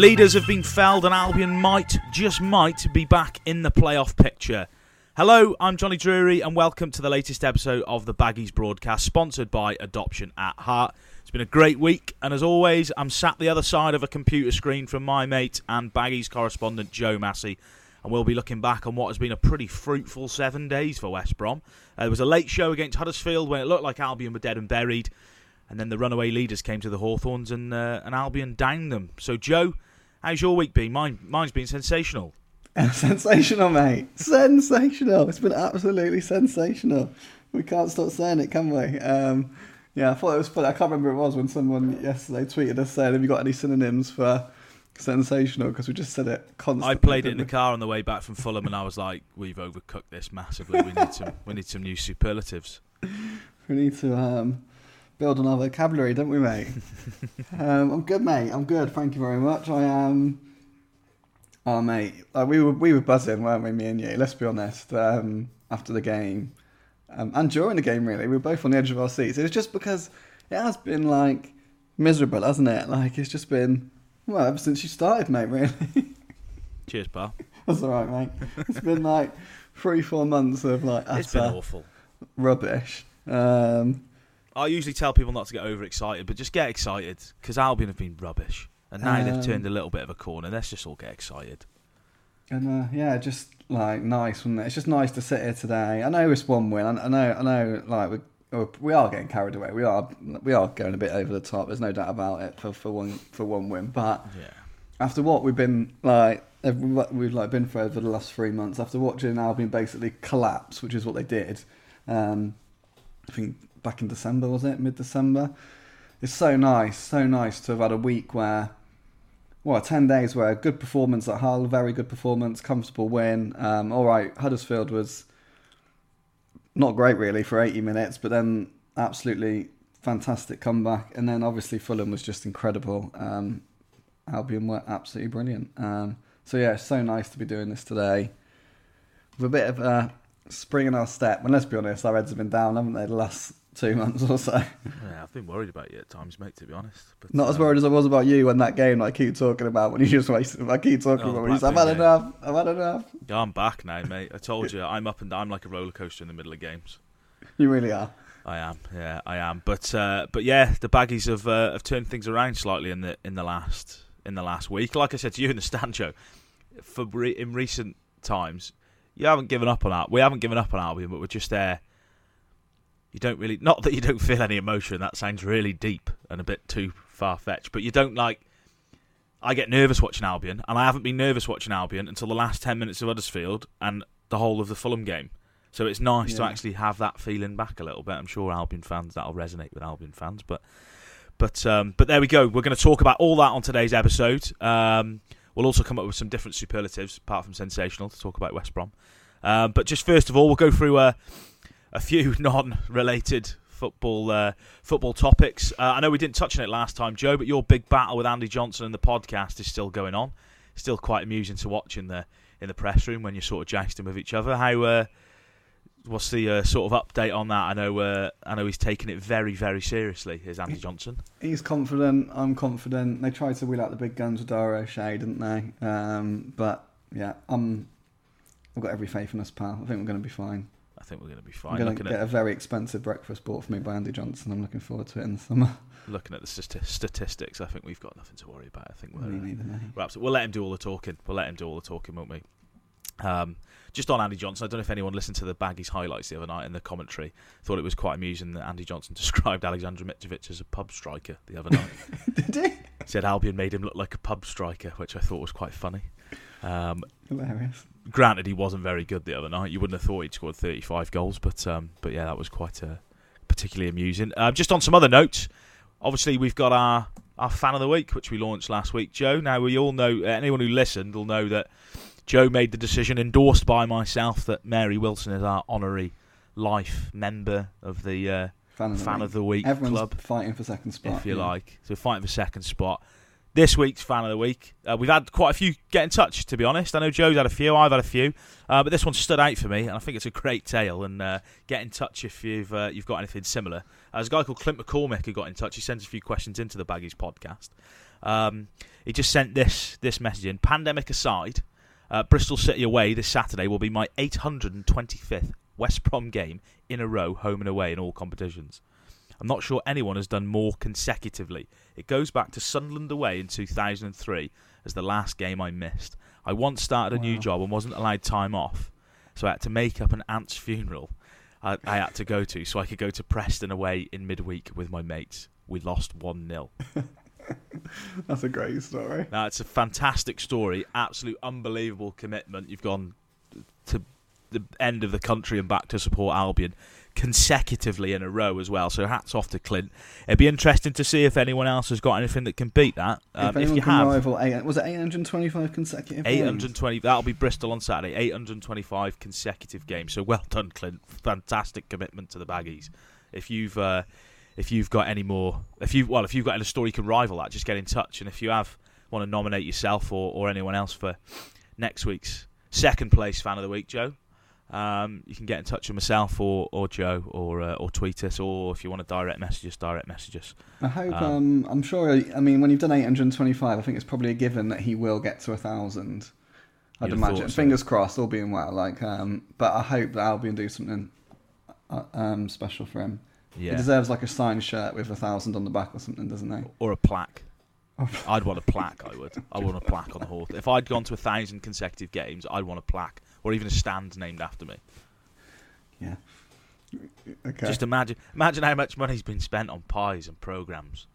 leaders have been felled, and Albion might, just might, be back in the playoff picture. Hello, I'm Johnny Drury, and welcome to the latest episode of the Baggies broadcast, sponsored by Adoption at Heart. It's been a great week, and as always, I'm sat the other side of a computer screen from my mate and Baggies correspondent Joe Massey, and we'll be looking back on what has been a pretty fruitful seven days for West Brom. Uh, there was a late show against Huddersfield when it looked like Albion were dead and buried, and then the runaway leaders came to the Hawthorns, and, uh, and Albion downed them. So, Joe, how's your week been? Mine, mine's been sensational. sensational, mate. Sensational. It's been absolutely sensational. We can't stop saying it, can we? Um, yeah, I thought it was funny. I can't remember it was when someone yesterday tweeted us saying, "Have you got any synonyms for sensational?" Because we just said it constantly. I played it in the car on the way back from Fulham, and I was like, "We've overcooked this massively. We need some, we need some new superlatives." we? we need to um, build on our vocabulary, don't we, mate? um, I'm good, mate. I'm good. Thank you very much. I am. Oh, mate, like we were we were buzzing, weren't we, me and you? Let's be honest. Um, after the game, um, and during the game, really, we were both on the edge of our seats. It was just because it has been like miserable, hasn't it? Like it's just been well ever since you started, mate. Really, Cheers, pal. that's all right, mate. It's been like three, four months of like It's been awful. rubbish. Um, I usually tell people not to get overexcited, but just get excited because Albion have been rubbish, and now they've Um, turned a little bit of a corner. Let's just all get excited. And uh, yeah, just like nice, wasn't it? It's just nice to sit here today. I know it's one win. I, I know, I know, like we we are getting carried away. We are we are going a bit over the top. There's no doubt about it for, for one for one win. But Yeah. after what we've been like, we've like been through over the last three months. After watching Albion basically collapse, which is what they did. Um, I think back in December was it mid December. It's so nice, so nice to have had a week where well, 10 days where good performance at Hull, very good performance, comfortable win. Um, all right, Huddersfield was not great really for 80 minutes, but then absolutely fantastic comeback. And then obviously Fulham was just incredible. Um, Albion were absolutely brilliant. Um, so yeah, it's so nice to be doing this today. With a bit of a spring in our step. And let's be honest, our heads have been down, haven't they, the last two months or so. Yeah, I've been worried about you at times, mate. To be honest, but, Not as um, worried as I was about you when that game I keep talking about when you just wasted. I keep talking Oh, about when you I've had game. enough. I've had enough. Yeah, I'm back now, mate. I told you, I'm up and down I'm like a roller coaster in the middle of games. You really are. I am, yeah, I am. But uh, but yeah, the baggies have uh, have turned things around slightly in the in the last in the last week. Like I said to you in the stand show, for re- in recent times, you haven't given up on Al- We haven't given up on Albion, but we're just there. You don't really, not that you don't feel any emotion. That sounds really deep and a bit too far fetched. But you don't like. I get nervous watching Albion, and I haven't been nervous watching Albion until the last ten minutes of Huddersfield and the whole of the Fulham game. So it's nice to actually have that feeling back a little bit. I'm sure Albion fans that'll resonate with Albion fans, but but um, but there we go. We're going to talk about all that on today's episode. Um, we'll also come up with some different superlatives apart from sensational to talk about West Brom. Um, but just first of all, we'll go through a, a few non-related football uh, football topics. Uh, I know we didn't touch on it last time, Joe, but your big battle with Andy Johnson and the podcast is still going on. Still quite amusing to watch in the in the press room when you're sort of jousting with each other. How uh, what's the uh, sort of update on that? I know uh, I know he's taking it very very seriously. Is Andy Johnson? He's confident. I'm confident. They tried to wheel out the big guns with Dara O'Shea, didn't they? Um, but yeah, I'm. I've got every faith in us, pal. I think we're going to be fine. I think we're going to be fine. I'm going to get at a very expensive breakfast bought for me by Andy Johnson. I'm looking forward to it in the summer. looking at the stati- statistics, I think we've got nothing to worry about. I think we're, Me uh, neither, we're absolutely, we'll let him do all the talking. We'll let him do all the talking, won't we? Um, just on Andy Johnson, I don't know if anyone listened to the Baggies highlights the other night in the commentary. Thought it was quite amusing that Andy Johnson described Alexander Mitrovic as a pub striker the other night. Did he? Said Albion made him look like a pub striker, which I thought was quite funny. Um, Hilarious. Granted, he wasn't very good the other night. You wouldn't have thought he'd scored 35 goals, but um, but yeah, that was quite uh, particularly amusing. Um, just on some other notes, obviously we've got our our fan of the week, which we launched last week, Joe. Now we all know uh, anyone who listened will know that Joe made the decision, endorsed by myself, that Mary Wilson is our honorary life member of the uh, Fan of the fan week. of the week Everyone's club fighting for second spot. if you yeah. like. So fighting for second spot. This week's fan of the week, uh, we've had quite a few get in touch. To be honest, I know Joe's had a few, I've had a few, uh, but this one stood out for me, and I think it's a great tale. And uh, get in touch if you've uh, you've got anything similar. Uh, there's a guy called Clint McCormick who got in touch. He sends a few questions into the Baggies podcast. Um, he just sent this this message in. Pandemic aside, uh, Bristol City away this Saturday will be my 825th West Brom game in a row, home and away in all competitions. I'm not sure anyone has done more consecutively. It goes back to Sunderland away in 2003 as the last game I missed. I once started a new job and wasn't allowed time off, so I had to make up an aunt's funeral I, I had to go to so I could go to Preston away in midweek with my mates. We lost 1 0. That's a great story. Now, it's a fantastic story, absolute unbelievable commitment. You've gone to the end of the country and back to support Albion consecutively in a row as well. So hats off to Clint. It'd be interesting to see if anyone else has got anything that can beat that. Um, if if, you have, rival eight, was it 825 consecutive? games? 820. That'll be Bristol on Saturday. 825 consecutive games. So well done, Clint. Fantastic commitment to the Baggies. If you've uh, if you've got any more, if you well, if you've got any story you can rival that, just get in touch. And if you have want to nominate yourself or, or anyone else for next week's second place fan of the week, Joe. Um, you can get in touch with myself or, or Joe or uh, or tweet us or if you want to direct message us, direct message us. I hope. Um, Um, I'm sure. I mean, when you've done 825, I think it's probably a given that he will get to a thousand. I'd imagine. so. Fingers crossed, all being well. Like, um, but I hope that Albion do something uh, um, special for him. Yeah. He deserves like a signed shirt with a thousand on the back or something, doesn't he? or a plaque. I'd want a plaque. I would. I want a plaque on the horse. If I'd gone to a thousand consecutive games, I'd want a plaque or even a stand named after me. Yeah. Okay. Just imagine, imagine how much money's been spent on pies and programs.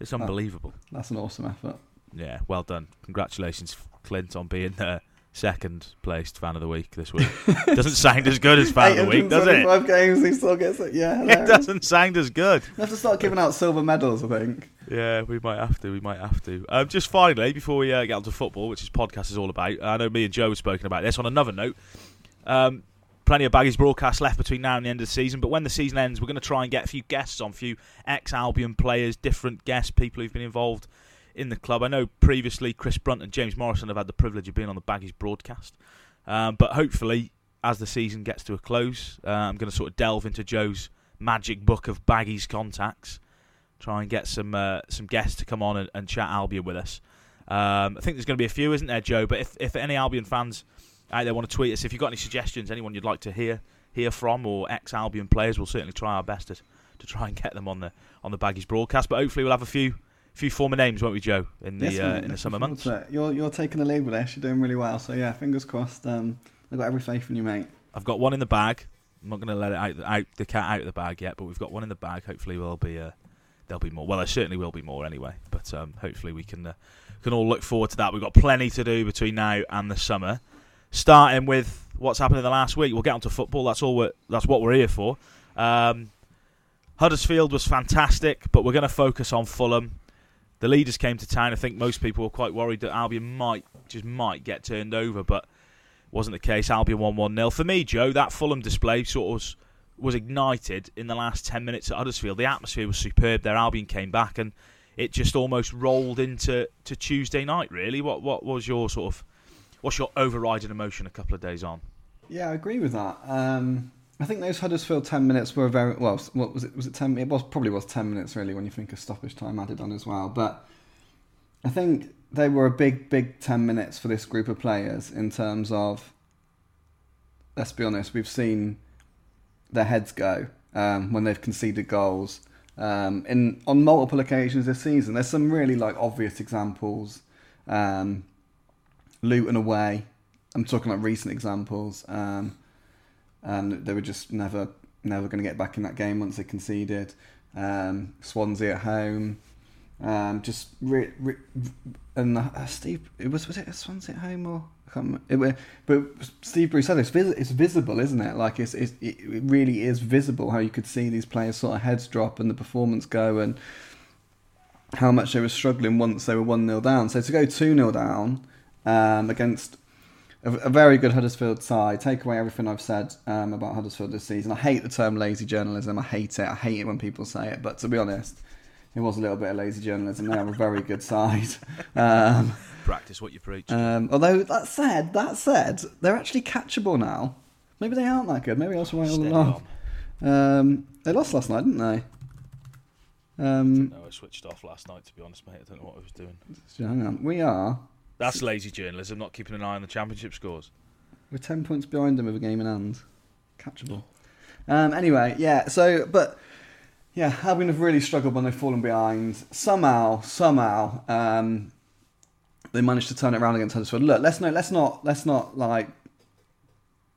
It's unbelievable. That's an awesome effort. Yeah, well done. Congratulations, Clint, on being the second placed fan of the week this week. doesn't sound as good as fan of the week, does it? 825 games, he still gets it. Yeah, It doesn't sound as good. We have to start giving out silver medals, I think. Yeah, we might have to. We might have to. Um, just finally, before we uh, get on to football, which this podcast is all about, I know me and Joe have spoken about this. On another note, um, plenty of Baggies broadcasts left between now and the end of the season. But when the season ends, we're going to try and get a few guests on, a few ex Albion players, different guests, people who've been involved in the club. I know previously Chris Brunt and James Morrison have had the privilege of being on the Baggies broadcast. Um, but hopefully, as the season gets to a close, uh, I'm going to sort of delve into Joe's magic book of Baggies contacts try and get some uh, some guests to come on and, and chat Albion with us. Um, I think there's going to be a few, isn't there, Joe? But if, if any Albion fans out there want to tweet us, if you've got any suggestions, anyone you'd like to hear hear from, or ex Albion players, we'll certainly try our best to, to try and get them on the on the Baggies broadcast. But hopefully, we'll have a few few former names, won't we, Joe, in the Yes, uh, in the summer months? You're you're taking the lead with this. You're doing really well. So yeah, fingers crossed. Um, I've got every faith in you, mate. I've got one in the bag. I'm not going to let it out, out the cat out of the bag yet, but we've got one in the bag. Hopefully, there'll be uh, there'll be more. Well, there certainly will be more anyway. But um, hopefully, we can uh, can all look forward to that. We've got plenty to do between now and the summer. Starting with what's happened in the last week, we'll get onto football. That's all. We're, that's what we're here for. Um, Huddersfield was fantastic, but we're going to focus on Fulham. The leaders came to town. I think most people were quite worried that Albion might just might get turned over, but wasn't the case. Albion won 1 0. For me, Joe, that Fulham display sort of was, was ignited in the last 10 minutes at Huddersfield. The atmosphere was superb there. Albion came back and it just almost rolled into to Tuesday night, really. What what was your sort of. What's your overriding emotion a couple of days on? Yeah, I agree with that. Um, I think those Huddersfield ten minutes were very well. What was it? Was it ten? It was probably was ten minutes really when you think of stoppage time added on as well. But I think they were a big, big ten minutes for this group of players in terms of. Let's be honest. We've seen their heads go um, when they've conceded goals um, in on multiple occasions this season. There's some really like obvious examples. Um, Luton away. I'm talking like recent examples. Um, and they were just never, never going to get back in that game once they conceded. Um, Swansea at home. Um, just re- re- and uh, Steve, it was was it Swansea at home or. It, but Steve Bruce said it's, vis- it's visible, isn't it? Like it's, it's it really is visible how you could see these players sort of heads drop and the performance go and how much they were struggling once they were one 0 down. So to go two 0 down um, against a, a very good Huddersfield side. Take away everything I've said um, about Huddersfield this season. I hate the term lazy journalism. I hate it. I hate it when people say it. But to be honest, it was a little bit of lazy journalism. They have a very good side. Um, Practice what you preach. um, although that said, that said, they're actually catchable now. Maybe they aren't that good. Maybe I was right all along. Um, they lost last night, didn't they? Um, No, I switched off last night. To be honest, mate, I don't know what I was doing. hang on. We are. That's lazy journalism, not keeping an eye on the championship scores. We're ten points behind them with a game in hand. Catchable. Um, anyway, yeah. So, but yeah, Albion have really struggled when they've fallen behind. Somehow, somehow, um, they managed to turn it around against Huddersfield. Look, let's not, let's not, let's not like,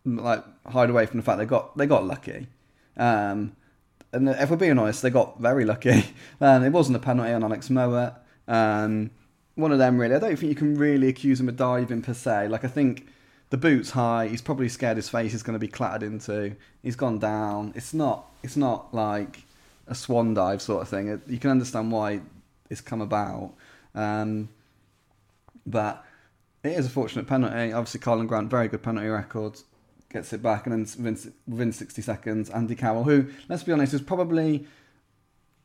like hide away from the fact they got they got lucky. Um, and if we're being honest, they got very lucky. Um, it wasn't a penalty on Alex Mowatt. Um, one of them really. I don't think you can really accuse him of diving per se. Like I think the boot's high. He's probably scared his face is going to be clattered into. He's gone down. It's not. It's not like a swan dive sort of thing. You can understand why it's come about. Um, but it is a fortunate penalty. Obviously, Karlan Grant, very good penalty record, gets it back, and then within, within 60 seconds, Andy Carroll, who, let's be honest, is probably,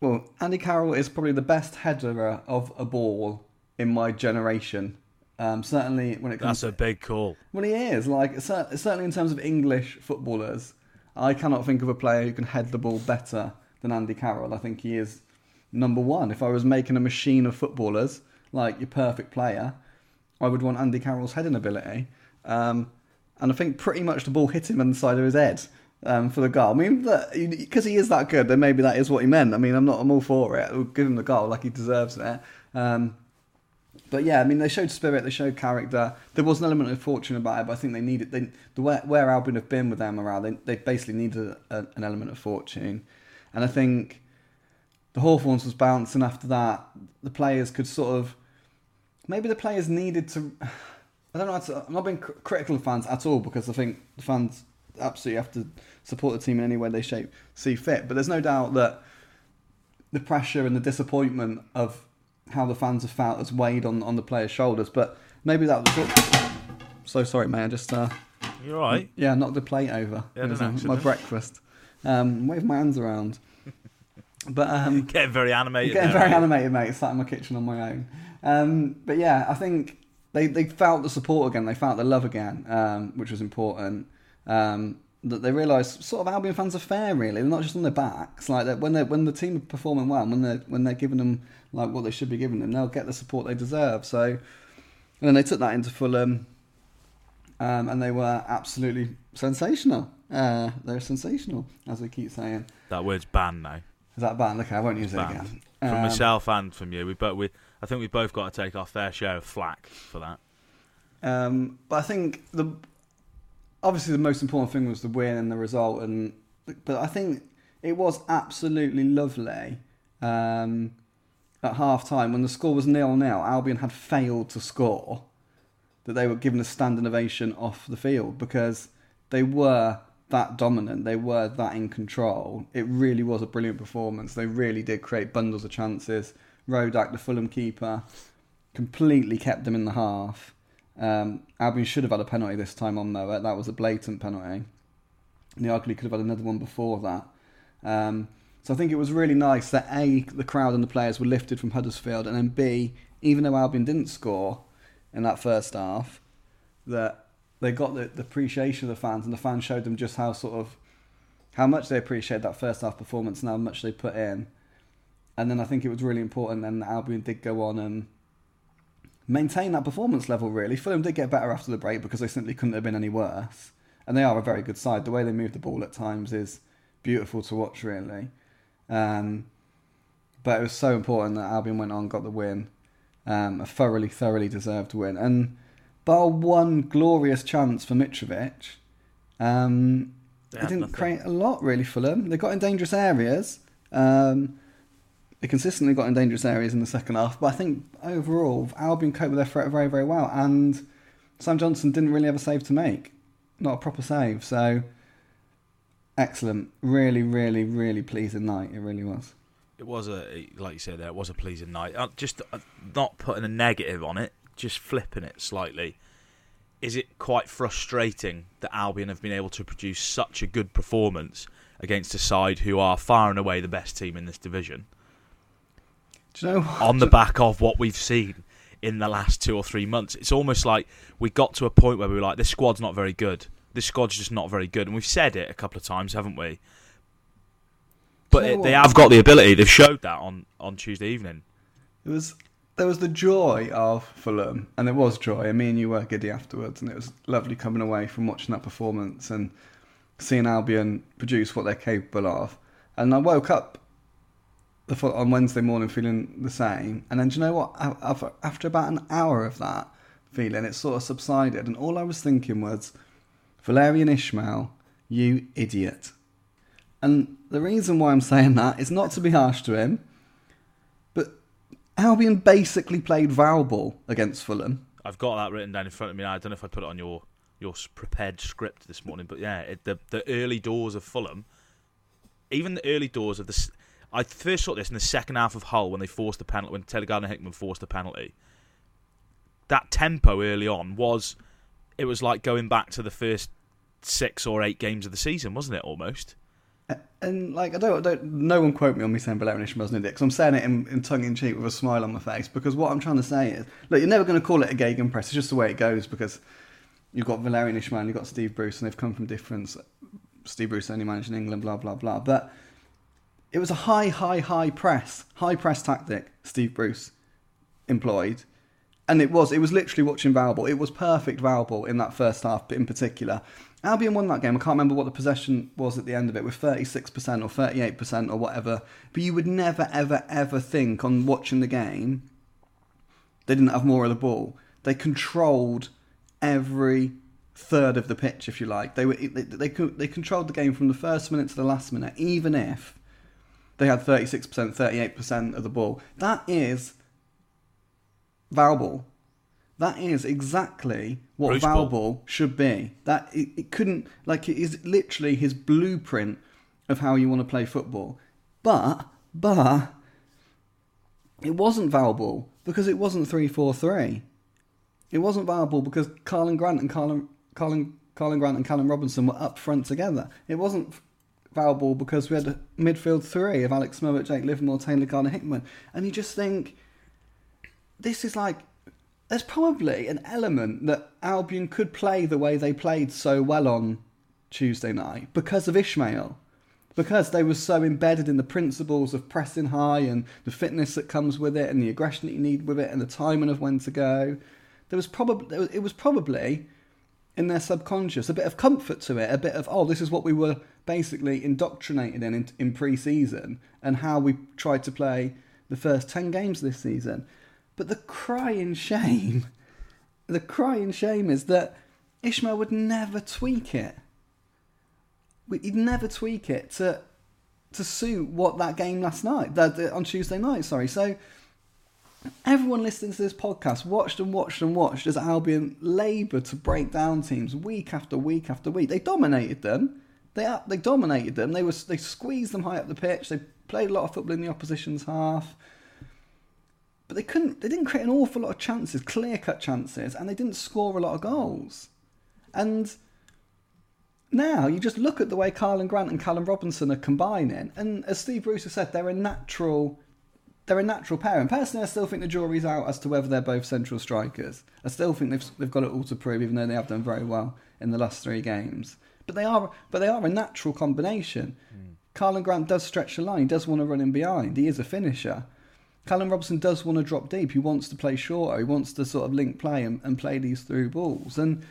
well, Andy Carroll is probably the best header of a ball in my generation. Um, certainly when it comes That's a big call. well, he is. Like, certainly in terms of English footballers, I cannot think of a player who can head the ball better than Andy Carroll. I think he is number one. If I was making a machine of footballers, like your perfect player, I would want Andy Carroll's heading ability. Um, and I think pretty much the ball hit him on the side of his head um, for the goal. I mean, because he is that good, then maybe that is what he meant. I mean, I'm not. I'm all for it. We'll give him the goal like he deserves it. Um, but yeah, I mean, they showed spirit, they showed character. There was an element of fortune about it, but I think they needed they, the where, where Albion have been with around. They, they basically needed a, an element of fortune, and I think the Hawthorns was bouncing after that. The players could sort of maybe the players needed to. I don't know. to- I'm not being cr- critical of fans at all because I think the fans absolutely have to support the team in any way they shape see fit. But there's no doubt that the pressure and the disappointment of how the fans have felt has weighed on, on the players' shoulders. But maybe that was it. So sorry, mate. I just uh, You're right. yeah knocked the plate over. You had It was, an uh, my breakfast. Um, wave my hands around. But um, Getting very animated. getting there, very aren't animated, mate. Sat in my kitchen on my own. Um, but yeah, I think they, they felt the support again. They felt the love again, um, which was important. Um, that they realise sort of Albion fans are fair, really. They're not just on their backs. Like that when they when the team are performing well, when they when they're giving them like what they should be giving them, they'll get the support they deserve. So, and then they took that into Fulham, um, and they were absolutely sensational. Uh, they're sensational, as we keep saying. That word's banned now. Is that banned? Okay, I won't use it again. From Um, myself and from you, we both we I think we both got to take our fair share of flack for that. Um, but I think the obviously the most important thing was the win and the result, and but I think it was absolutely lovely um, at half time when the score was nil nil. Albion had failed to score, that they were given a standing ovation off the field because they were that dominant, they were that in control. It really was a brilliant performance. They really did create bundles of chances. Rodak, the Fulham keeper, completely kept them in the half. Um, Albion should have had a penalty this time on though. That was a blatant penalty. Arguably could have had another one before that. Um, so I think it was really nice that A, the crowd and the players were lifted from Huddersfield, and then B, even though Albion didn't score in that first half, that they got the, the appreciation of the fans, and the fans showed them just how sort of how much they appreciate that first half performance and how much they put in. And then I think it was really important then that Albion did go on and maintain that performance level really. Fulham did get better after the break because they simply couldn't have been any worse. And they are a very good side. The way they move the ball at times is beautiful to watch really. Um, but it was so important that Albion went on, got the win. Um, a thoroughly, thoroughly deserved win. And bar one glorious chance for Mitrovic, um, They they didn't nothing. create a lot really them. They got in dangerous areas. Um, they consistently got in dangerous areas in the second half, but I think overall Albion coped with their threat very, very well. And Sam Johnstone didn't really have a save to make, not a proper save. So excellent, really, really, really pleasing night. It really was. It was a like you said there. It was a pleasing night. Uh, just uh, not putting a negative on it, just flipping it slightly. Is it quite frustrating that Albion have been able to produce such a good performance against a side who are far and away the best team in this division Do you know? what? on the back of what we've seen in the last two or three months? It's almost like we got to a point where we were like, this squad's not very good. This squad's just not very good, and we've said it a couple of times, haven't we? but Do you know it, they have got the ability. They've showed that on on Tuesday evening. It was there was the joy of Fulham, and there was joy. And me and you were giddy afterwards, and it was lovely coming away from watching that performance and seeing Albion produce what they're capable of. And I woke up the on Wednesday morning feeling the same. And then do you know what? After, about an hour of that feeling, it sort of subsided, and all I was thinking was, Valérien Ismaël, you idiot. And the reason why I'm saying that is not to be harsh to him, but Albion basically played Valball against Fulham. I've got that written down in front of me. I don't know if I put it on your your prepared script this morning, but yeah, it, the the early doors of Fulham, even the early doors of this. I first saw this in the second half of Hull when they forced the penalty when Taylor Gardner Hickman forced the penalty. That tempo early on was, it was like going back to the first six or eight games of the season, wasn't it? Almost. And like I don't, I don't no one quote me on me saying Valérien Ismaël's an idiot 'cause I'm saying it in, in tongue in cheek with a smile on my face because what I'm trying to say is, look, you're never going to call it a gegenpress. It's just the way it goes because you've got Valérien Ismaël, you've got Steve Bruce, and they've come from different. Steve Bruce only managed in England, blah blah blah. But it was a high, high, high press, high press tactic. Steve Bruce employed, and it was it was literally watching Valball. It was perfect Valball in that first half, but in particular, Albion won that game. I can't remember what the possession was at the end of it, with thirty six percent or thirty eight percent or whatever. But you would never, ever, ever think on watching the game they didn't have more of the ball. They controlled every third of the pitch, if you like. They were they they, they controlled the game from the first minute to the last minute, even if they had thirty six percent, thirty eight percent of the ball. That is Valball. That is exactly what. Valball should be. That it, it couldn't like it is literally his blueprint of how you want to play football. But but it wasn't Valball because it wasn't three four three. It wasn't Valball because Karlan Grant and Karlan Karlan Karlan Grant and Callum Robinson were up front together. It wasn't Valball because we had a midfield three of Alex Mowatt, Jake Livermore, Taylor Gardner Hickman, and you just think this is like there's probably an element that Albion could play the way they played so well on Tuesday night because of Ismaël. Because they were so embedded in the principles of pressing high and the fitness that comes with it and the aggression that you need with it and the timing of when to go. There was probably it was probably in their subconscious a bit of comfort to it, a bit of oh this is what we were basically indoctrinated in in, in pre-season and how we tried to play the first 10 games this season. But the crying shame, the crying shame is that Ismaël would never tweak it. He'd never tweak it to to suit what that game last night, that- on Tuesday night. Sorry, so everyone listening to this podcast watched and watched and watched as Albion laboured to break down teams week after week after week. They dominated them. They they dominated them. They was they squeezed them high up the pitch. They played a lot of football in the opposition's half but they couldn't they didn't create an awful lot of chances clear cut chances and they didn't score a lot of goals and now you just look at the way Karlan Grant and Callum Robinson are combining and as Steve Bruce has said they're a natural they're a natural pair and personally I still think the jury's out as to whether they're both central strikers I still think they've, they've got it all to prove even though they have done very well in the last three games but they are but they are a natural combination hmm. Karlan Grant does stretch the line he does want to run in behind he is a finisher Callum Robinson does want to drop deep. He wants to play shorter. He wants to sort of link play and, and play these through balls. And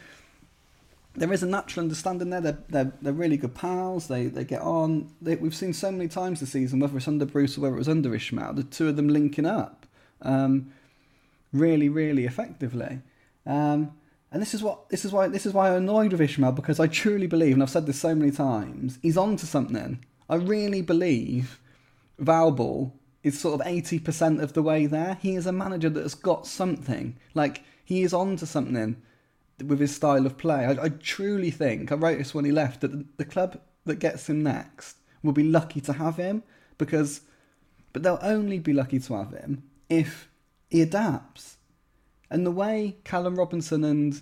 there is a natural understanding there. They're, they're, they're really good pals. They they get on. They, we've seen so many times this season, whether it's under Bruce or whether it was under Ismaël, the two of them linking up um, really, really effectively. Um, and this is what this is why this is why I'm annoyed with Ismaël because I truly believe, and I've said this so many times, he's on to something. I really believe Valball is sort of 80% of the way there. He is a manager that has got something. Like, he is on to something with his style of play. I, I truly think, I wrote this when he left, that the, the club that gets him next will be lucky to have him because, but they'll only be lucky to have him if he adapts. And the way Callum Robinson and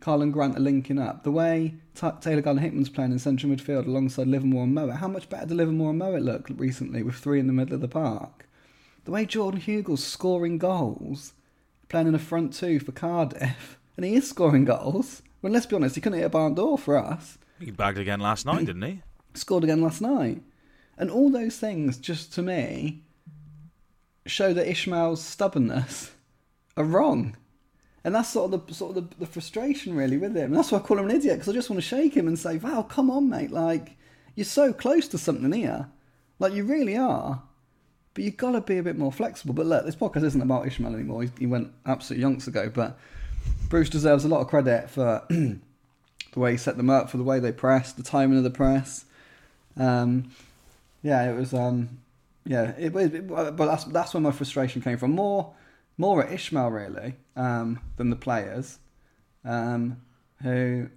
Karlan Grant are linking up, the way Ta Taylor Gardner Hickman's playing in central midfield alongside Livermore and Mowatt, how much better did Livermore and Mowatt look recently with three in the middle of the park? The way Jordan Hugill's scoring goals, playing in a front two for Cardiff, and he is scoring goals. Well, let's be honest, he couldn't hit a barn door for us. He bagged again last night, didn't he? Scored again last night. And all those things, just to me, show that Ismaël's stubbornness are wrong. And that's sort of the sort of the, the frustration really with him. And that's why I call him an idiot because I just want to shake him and say, "Val, come on, mate! Like you're so close to something here, like you really are." But you've got to be a bit more flexible. But look, this podcast isn't about Ismaël anymore. He, he went absolute yonks ago. But Bruce deserves a lot of credit for the way he set them up, for the way they pressed, the timing of the press. Um, yeah, it was. Um, yeah, it was. But that's that's where my frustration came from. More, more at Ismaël really um, than the players, um, who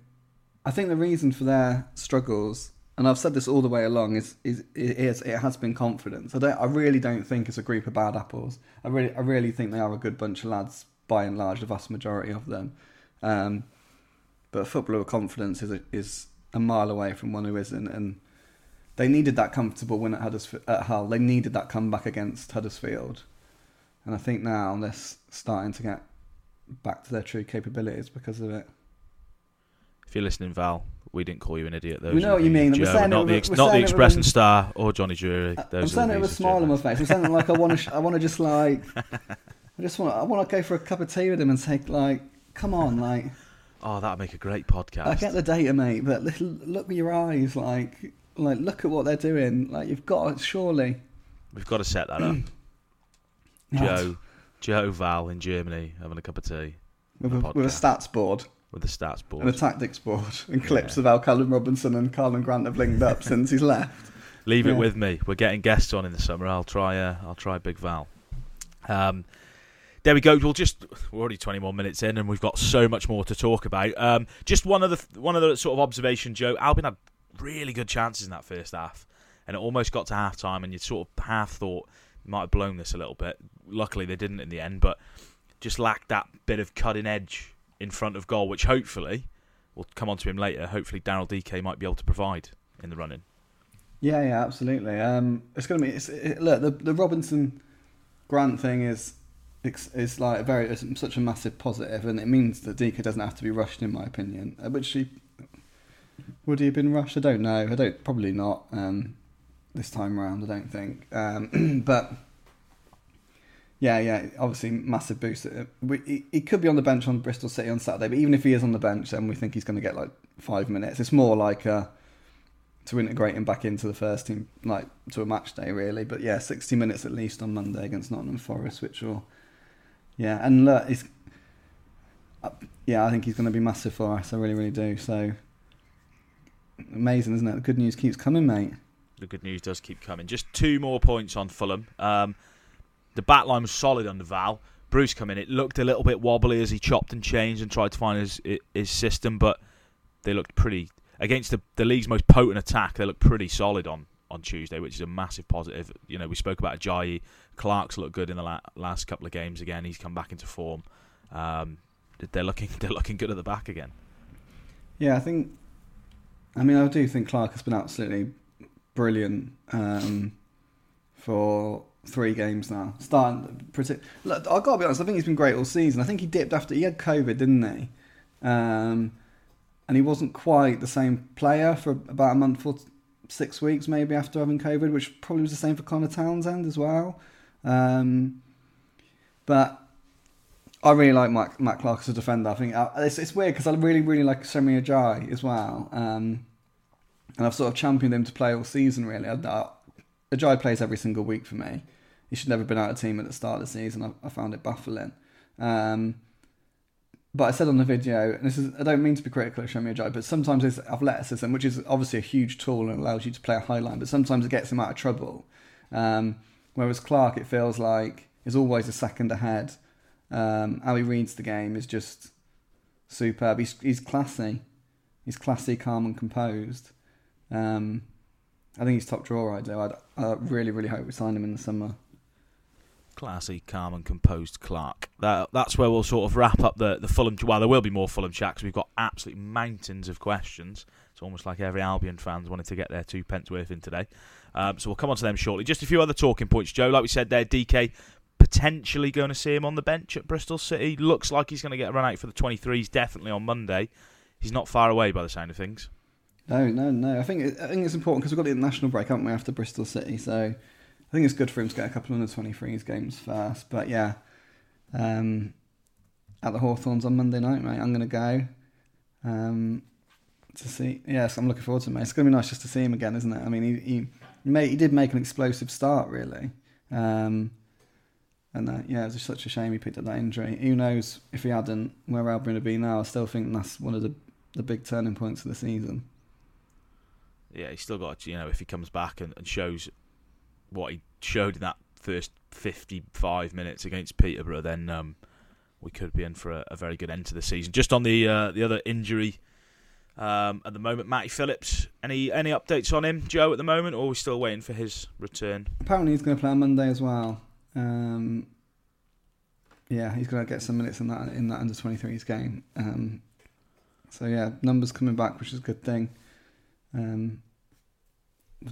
I think the reason for their struggles, and I've said this all the way along, is is, is it has been confidence. I don't. I really don't think it's a group of bad apples. I really, I really think they are a good bunch of lads by and large, the vast majority of them. Um, but footballer confidence is a, is a mile away from one who isn't, and they needed that comfortable win at, Huddersfield, at Hull. They needed that comeback against Huddersfield, and I think now they're starting to get back to their true capabilities because of it. If you're listening, Val, we didn't call you an idiot. Though, we know what you mean. We're not the, ex- not the Express and Star or Johnny Drury. Those I'm saying it with a smile on my face. I'm saying like I want to. Sh- I want to just like. I just want. I want to go for a cup of tea with him and say like, "Come on, like." Oh, that'd make a great podcast. I get the data, mate, but look with your eyes, like, like look at what they're doing. Like you've got surely. We've got to set that up. Joe, Joe, Val in Germany having a cup of tea with a, with a stats board. With a stats board and a tactics board and clips yeah. of how Callum Robinson and Karlan Grant have linked up since he's left. Leave yeah. it with me. We're getting guests on in the summer. I'll try. Uh, I'll try Big Val. Um, there we go. We'll just we're already 21 minutes in, and we've got so much more to talk about. Um, just one of the one of the sort of observation, Joe. Albion had really good chances in that first half, and it almost got to half time, and you sort of half thought might have blown this a little bit. Luckily, they didn't in the end, but just lacked that bit of cutting edge in front of goal, which hopefully we'll come on to him later. Hopefully, Daryl Dike might be able to provide in the running. Yeah, yeah, absolutely. Um, it's going to be it's, it, look the the Robinson Grant thing is it's, like very it's such a massive positive, and it means that Dike doesn't have to be rushed, in my opinion. Uh, which he would he have been rushed? I don't know. I don't probably not um, this time around. I don't think. Um, but yeah, yeah, obviously massive boost. Uh, he, he could be on the bench on Bristol City on Saturday, but even if he is on the bench, then we think he's going to get like five minutes. It's more like uh, to integrate him back into the first team, like to a match day, really. But yeah, sixty minutes at least on Monday against Nottingham Forest, which will yeah, and look, it's yeah, I think he's going to be massive for us. I really, really do. So amazing, isn't it? The good news keeps coming, mate. The good news does keep coming. Just two more points on Fulham. Um, the back line was solid under Val. Bruce come in. It looked a little bit wobbly as he chopped and changed and tried to find his his system, but they looked pretty against the the league's most potent attack. They looked pretty solid on on Tuesday, which is a massive positive. You know, we spoke about Ajayi. Clarke's looked good in the la- last couple of games again. He's come back into form. Um, they're looking they're looking good at the back again. Yeah, I think. I mean, I do think Clarke has been absolutely brilliant um, for three games now. Starting, pretty, look, I gotta be honest. I think he's been great all season. I think he dipped after he had COVID, didn't he? Um, and he wasn't quite the same player for about a month or six weeks maybe after having COVID, which probably was the same for Conor Townsend as well. Um, but I really like Matt, Matt Clarke as a defender. I think uh, it's, it's weird because I really, really like Semi Ajayi as well. Um, and I've sort of championed him to play all season, really. I, I, plays every single week for me. He should never have been out of team at the start of the season. I, I found it baffling. Um, but I said on the video, and this is I don't mean to be critical of Semi Ajayi, but sometimes his athleticism, which is obviously a huge tool and allows you to play a high line, but sometimes it gets him out of trouble. Um, whereas Clarke, it feels like is always a second ahead. Um, how he reads the game is just superb. He's he's classy, he's classy, calm, and composed. Um, I think he's top drawer. I do. I'd, I really, really hope we sign him in the summer classy, calm, and composed Clarke. That, that's where we'll sort of wrap up the, the Fulham. Well, there will be more Fulham chat because we've got absolute mountains of questions. It's almost like every Albion fans wanted to get their two pence worth in today. Um, so we'll come on to them shortly. Just a few other talking points, Joe. Like we said there, Dike potentially going to see him on the bench at Bristol City. Looks like he's going to get a run out for the 23s definitely on Monday. He's not far away by the sound of things. No, no, no. I think I think it's important because we've got the international break, haven't we, after Bristol City? So I think it's good for him to get a couple of under 23s games first. But yeah, um, at the Hawthorns on Monday night, mate, I'm going to go um, to see. Yes, I'm looking forward to it, mate. It's going to be nice just to see him again, isn't it? I mean, he he, made, he did make an explosive start, really. Um, and that, yeah, it was such a shame he picked up that injury. Who knows if he hadn't, where Albion would be now? I still think that's one of the, the big turning points of the season. Yeah, he's still got, you know, if he comes back and, and shows what he showed in that first 55 minutes against Peterborough, then um, we could be in for a, a, very good end to the season. Just on the uh, the other injury um, at the moment, Matty Phillips. Any any updates on him, Joe, at the moment, or are we still waiting for his return? Apparently, he's going to play on Monday as well. Um, yeah, he's going to get some minutes in that in that under 23s game. Um, so yeah, numbers coming back, which is a good thing. Um,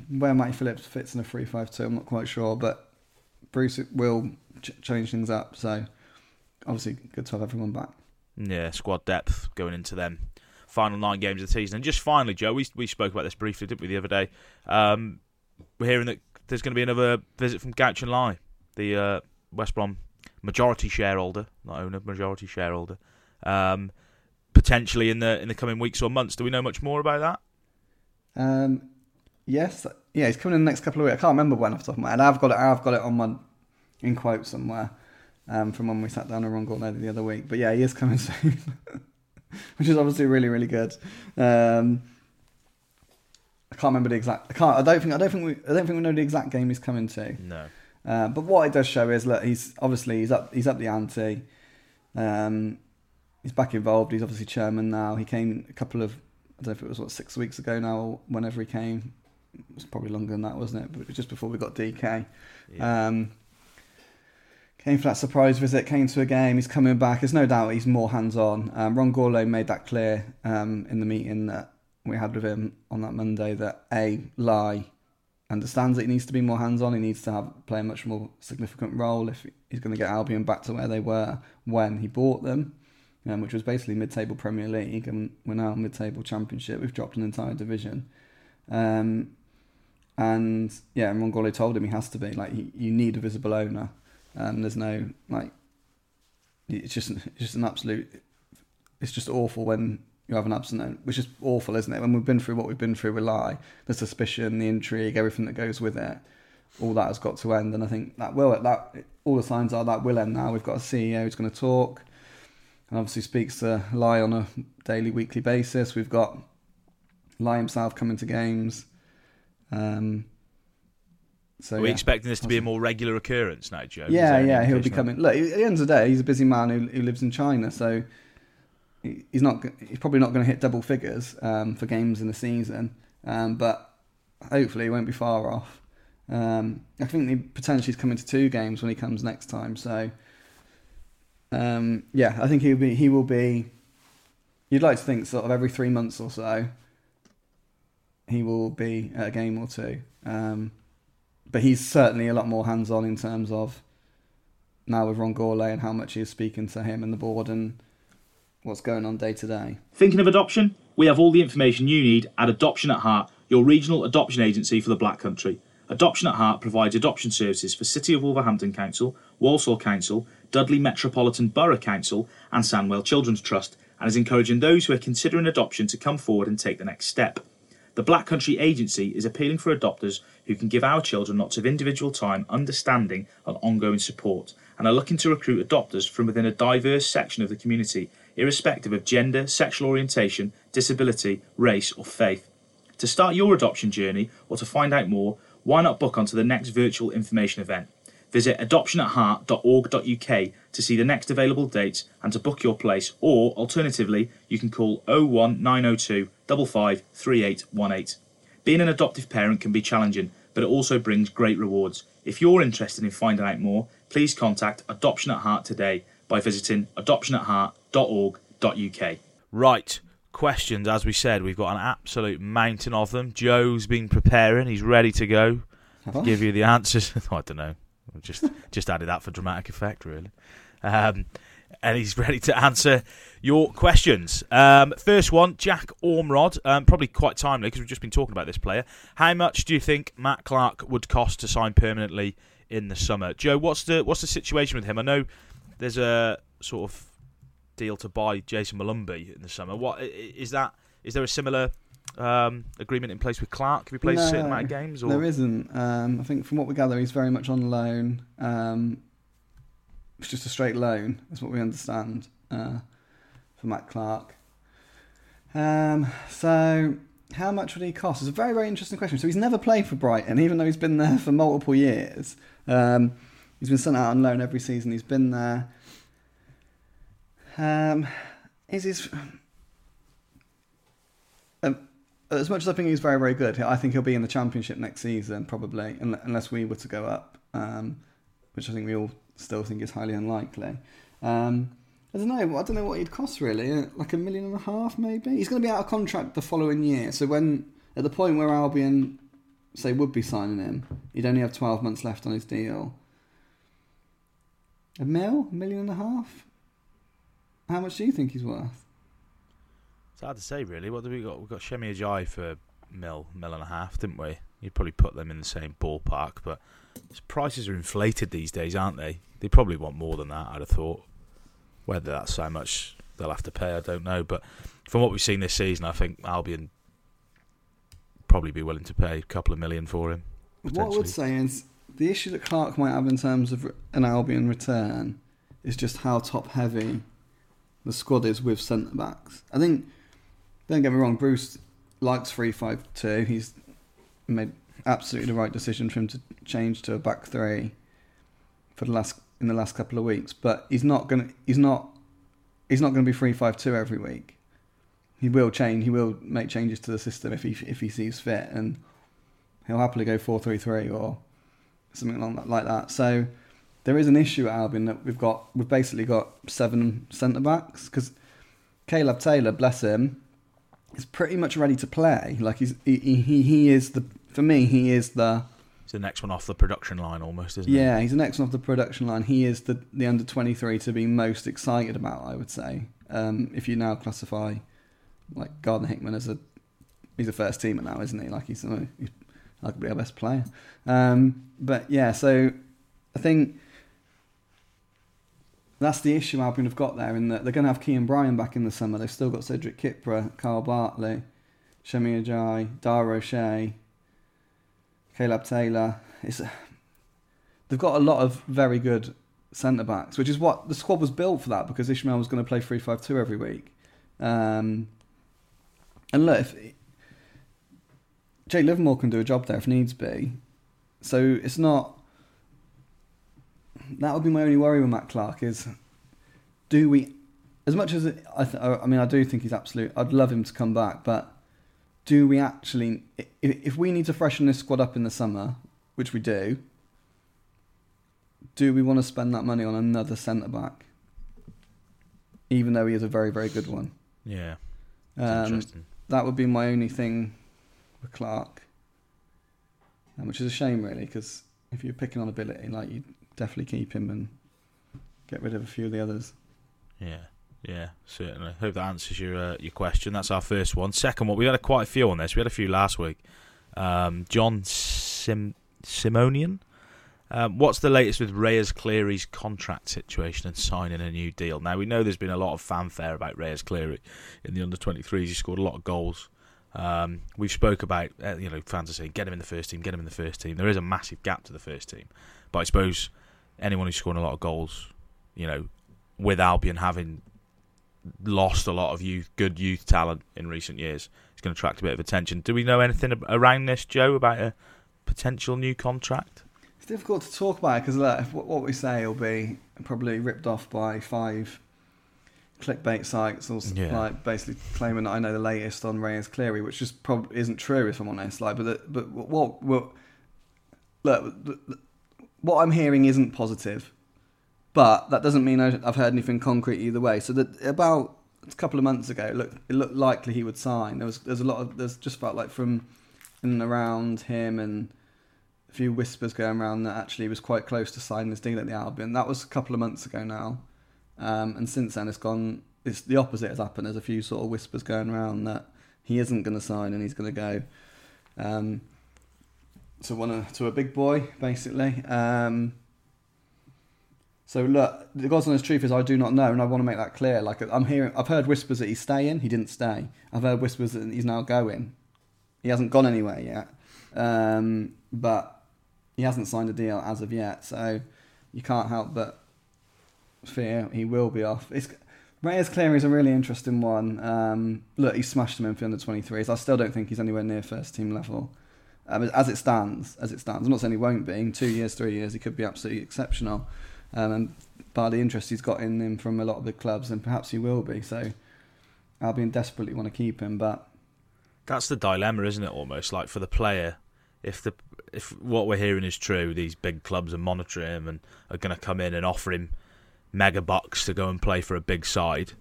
where Matty Phillips fits in a 3-5-2, I'm not quite sure, but Bruce will ch- change things up. So obviously, good to have everyone back. Yeah, squad depth going into them final nine games of the season. And just finally, Joe, we we spoke about this briefly, didn't we, the other day? Um, we're hearing that there's going to be another visit from Guochuan Lai the uh, West Brom majority shareholder, not owner, majority shareholder, um, potentially in the in the coming weeks or months. Do we know much more about that? Um, yes, yeah, he's coming in the next couple of weeks. I can't remember when off the top of my head. I've got it. I've got it on my in quote somewhere um, from when we sat down and Ron the other week. But yeah, he is coming soon, which is obviously really really good. Um, I can't remember the exact. I can't. I don't think. I don't think we. I don't think we know the exact game he's coming to. No. Uh, but what it does show is look, he's obviously he's up he's up the ante. Um, he's back involved. He's obviously chairman now. He came a couple of I don't know if it was what six weeks ago now or whenever he came. It was probably longer than that, wasn't it? But just before we got Dike. Yeah. Um, came for that surprise visit. Came to a game. He's coming back. There's no doubt he's more hands on. Um, Ron Gourlay made that clear um, in the meeting that we had with him on that Monday. That a Lai understands that he needs to be more hands on. He needs to have play a much more significant role if he's going to get Albion back to where they were when he bought them, um, which was basically mid table Premier League, and we're now mid table Championship. We've dropped an entire division. Um, and yeah, Ron Gourlay told him he has to be like you need a visible owner. Um, there's no like it's just it's just an absolute. It's just awful when you have an absent which is awful, isn't it? When we've been through what we've been through with Lai, the suspicion, the intrigue, everything that goes with it, all that has got to end. And I think that will that all the signs are that will end now. We've got a CEO who's going to talk, and obviously speaks to Lai on a daily, weekly basis. We've got Lai himself coming to games. Um, so, Are we yeah, expecting this to be a more regular occurrence now, Joe? Yeah, yeah, he'll be coming. Look, at the end of the day, he's a busy man who, who lives in China, so he's not he's probably not going to hit double figures um, for games in the season, um, but hopefully he won't be far off. Um, I think he potentially is coming to two games when he comes next time. So um, yeah, I think he'll be he will be. You'd like to think sort of every three months or so. He will be at a game or two, um, but he's certainly a lot more hands on in terms of now with Ron Gourlay and how much he is speaking to him and the board and what's going on day to day. Thinking of adoption? We have all the information you need at Adoption at Heart, your regional adoption agency for the Black Country. Adoption at Heart provides adoption services for City of Wolverhampton Council, Walsall Council, Dudley Metropolitan Borough Council, and Sandwell Children's Trust, and is encouraging those who are considering adoption to come forward and take the next step. The Black Country Agency is appealing for adopters who can give our children lots of individual time, understanding, and ongoing support, and are looking to recruit adopters from within a diverse section of the community irrespective of gender, sexual orientation, disability, race, or faith. To start your adoption journey or to find out more, why not book onto the next virtual information event? Visit adoptionatheart.org.uk to see the next available dates and to book your place, or alternatively, you can call 01902 553818. Being an adoptive parent can be challenging, but it also brings great rewards. If you're interested in finding out more, please contact Adoption at Heart today by visiting adoptionatheart.org.uk. Right. Questions, as we said, we've got an absolute mountain of them. Joe's been preparing; he's ready to go to give you the answers. I don't know, just just added that for dramatic effect, really. Um, and he's ready to answer your questions. Um, first one, Jack Ormrod, um, probably quite timely because we've just been talking about this player. How much do you think Matt Clarke would cost to sign permanently in the summer? Joe, what's the what's the situation with him? I know there's a sort of deal to buy Jayson Molumby in the summer. What is that? Is there a similar um, agreement in place with Clarke? Have he played No, a certain amount of games? Or? There isn't. Um, I think from what we gather, he's very much on loan. Um, it's just a straight loan, is what we understand uh, for Matt Clarke. Um, so, how much would he cost? It's a very, very interesting question. So, he's never played for Brighton, even though he's been there for multiple years. Um, he's been sent out on loan every season he's been there. Um, is his as much as I think he's very, very good, I think he'll be in the championship next season, probably, unless we were to go up, um, which I think we all still think is highly unlikely. Um, I don't know. I don't know what he'd cost really. Uh, Like a million and a half, maybe. He's going to be out of contract the following year. So when at the point where Albion say would be signing him, he'd only have twelve months left on his deal. A mil, a million and a half. How much do you think he's worth? Hard to say, really. What do we got? We've got Semi Ajayi for mil, mil and a half, didn't we? You'd probably put them in the same ballpark, but prices are inflated these days, aren't they? They probably want more than that. I'd have thought. Whether that's how much they'll have to pay, I don't know. But from what we've seen this season, I think Albion probably be willing to pay a couple of million for him. What I would say is the issue that Clarke might have in terms of an Albion return is just how top heavy the squad is with centre backs. I think, don't get me wrong, Bruce likes 3 5 2. He's made absolutely the right decision for him to change to a back three for the last in the last couple of weeks. But he's not gonna he's not he's not gonna be 3 5 2 every week. He will change. He will make changes to the system if he if he sees fit, and he'll happily go four three three or something along that, like that. So there is an issue at Albion that we've got. We've basically got seven centre backs because Caleb Taylor, bless him, is pretty much ready to play. Like he's he, he he is the for me he is the the next one off the production line, almost, isn't he? yeah he's the next one off the production line. He is the the under twenty three to be most excited about. I would say um, if you now classify like Gardner Hickman as a he's a first teamer now, isn't he? Like he's, he's arguably our best player. Um, but yeah, so I think that's the issue Albion have got there in that they're going to have Kean Bryan back in the summer. They've still got Cedric Kipré, Kyle Bartley, Semi Ajayi, Dara O'Shea, Caleb Taylor. It's they've got a lot of very good centre backs, which is what the squad was built for that because Ismaël was going to play three five two every week. Um, and look, if, Jake Livermore can do a job there if needs be. So it's not. That would be my only worry with Matt Clarke is, do we, as much as it, I, th- I mean, I do think he's absolute. I'd love him to come back, but do we actually, if, if we need to freshen this squad up in the summer, which we do, do we want to spend that money on another centre back? Even though he is a very, very good one. Yeah, Um, that would be my only thing with Clarke, um, which is a shame, really, because if you're picking on ability, like you definitely keep him and get rid of a few of the others. Yeah, yeah, certainly. Hope that answers your uh, your question. That's our first one. Second one, we had a, quite a few on this. We had a few last week. Um, John Sim- Simonian. Um, what's the latest with Reyes Cleary's contract situation and signing a new deal? Now we know there's been a lot of fanfare about Reyes Cleary in the under 23s. He scored a lot of goals. Um, we've spoke about uh, you know fans are saying get him in the first team, get him in the first team. There is a massive gap to the first team, but I suppose anyone who's scoring a lot of goals, you know, with Albion having lost a lot of youth, good youth talent in recent years, it's going to attract a bit of attention. Do we know anything around this, Joe, about a potential new contract? It's difficult to talk about because what what we say will be probably ripped off by five clickbait sites or Yeah. like basically claiming that I know the latest on Reyes Cleary, which just probably isn't true if I'm honest. Like, but the, but what what look, what I'm hearing isn't positive, but that doesn't mean I've heard anything concrete either way. So that about a couple of months ago, it looked it looked likely he would sign. There was there's a lot of there's just felt like from and around him and a few whispers going around that actually he was quite close to signing this deal at the Albion. That was a couple of months ago now. Um, and since then, it's gone. It's the opposite has happened. There's a few sort of whispers going around that he isn't going to sign and he's going to go um, to one to a big boy, basically. Um, so look, the God's honest truth is I do not know, and I want to make that clear. Like I'm hearing, I've heard whispers that he's staying. He didn't stay. I've heard whispers that he's now going. He hasn't gone anywhere yet, um, but he hasn't signed a deal as of yet. So you can't help but fear he will be off. It's Reyes Cleary is a really interesting one. Um, look, he smashed him in for under 23s. I still don't think he's anywhere near first team level. Um, as it stands, as it stands, I'm not saying he won't be. In two years, three years, he could be absolutely exceptional. Um, and by the interest he's got in him from a lot of the clubs, and perhaps he will be. So Albion desperately want to keep him, but that's the dilemma, isn't it? Almost like for the player, if the if what we're hearing is true, these big clubs are monitoring him and are going to come in and offer him mega bucks to go and play for a big side.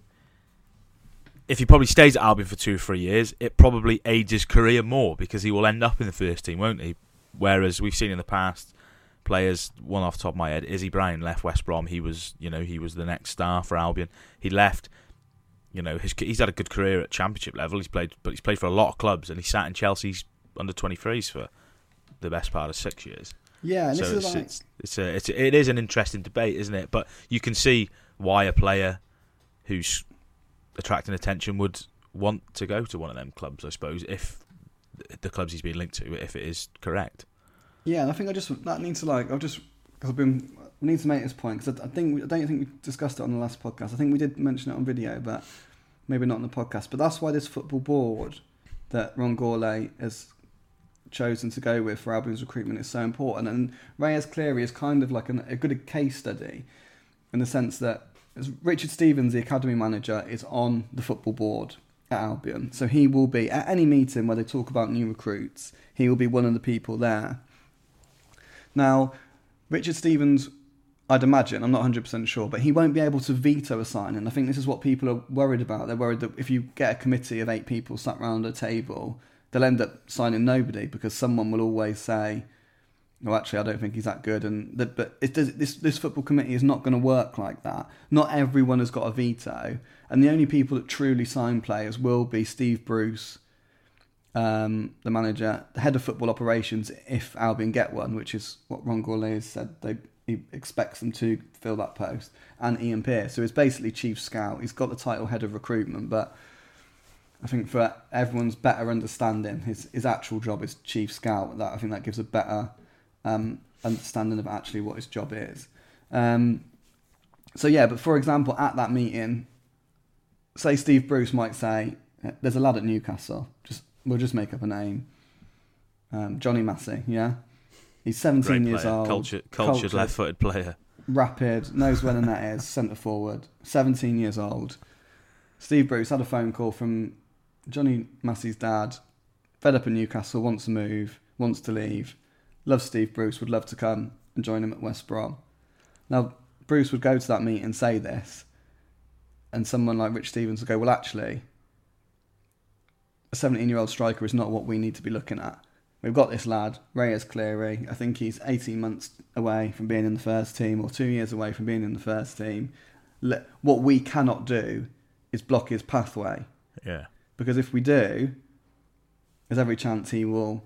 If he probably stays at Albion for two or three years, it probably aids his career more because he will end up in the first team, won't he? Whereas we've seen in the past players, one off the top of my head, Izzy Brown left West Brom. He was, you know, he was the next star for Albion. He left. You know, his, he's had a good career at Championship level. He's played, but he's played for a lot of clubs, and he sat in Chelsea's under 23s for the best part of six years. Yeah, and so this it's, is like, it's, it's a it's it is an interesting debate, isn't it? But you can see why a player who's attracting attention would want to go to one of them clubs, I suppose, if the clubs he's being linked to, if it is correct. yeah, and I think I just that needs to like I've just because I've been we need to make this point because I, I think I don't think we discussed it on the last podcast. I think we did mention it on video, but maybe not on the podcast. But that's why this football board that Ron Gourlay has chosen to go with for Albion's recruitment is so important. And Reyes Cleary is kind of like an, a good case study in the sense that Richard Stevens, the academy manager, is on the football board at Albion. So he will be at any meeting where they talk about new recruits, he will be one of the people there. Now, Richard Stevens, I'd imagine, I'm not 100% sure, but he won't be able to veto a signing. I think this is what people are worried about. They're worried that if you get a committee of eight people sat round a table, they'll end up signing nobody because someone will always say, "Well, actually, I don't think he's that good." And the, but it does, this this football committee is not going to work like that. Not everyone has got a veto, and the only people that truly sign players will be Steve Bruce, um, the manager, the head of football operations, if Albion get one, which is what Ron Gourlay has said they. He expects them to fill that post, and Ian Pearce, who is basically chief scout. He's got the title head of recruitment, but I think for everyone's better understanding, his his actual job is chief scout. That I think that gives a better um, understanding of actually what his job is. Um, so yeah, but for example, at that meeting, say Steve Bruce might say, "There's a lad at Newcastle. Just we'll just make up a name. Um, Johnny Massey. Yeah, he's 17 Great years old. cultured, cultured left-footed player. rapid, knows where the net is, centre forward, 17 years old. Steve Bruce had a phone call from Johnny Massey's dad, fed up in Newcastle, wants to move, wants to leave, loves Steve Bruce, would love to come and join him at West Brom. Now, Bruce would go to that meet and say this, and someone like Rich Stevens would go, Well, actually, a 17 year old striker is not what we need to be looking at. We've got this lad, Reyes Cleary. I think he's 18 months away from being in the first team or two years away from being in the first team. What we cannot do is block his pathway Yeah. because if we do, there's every chance he will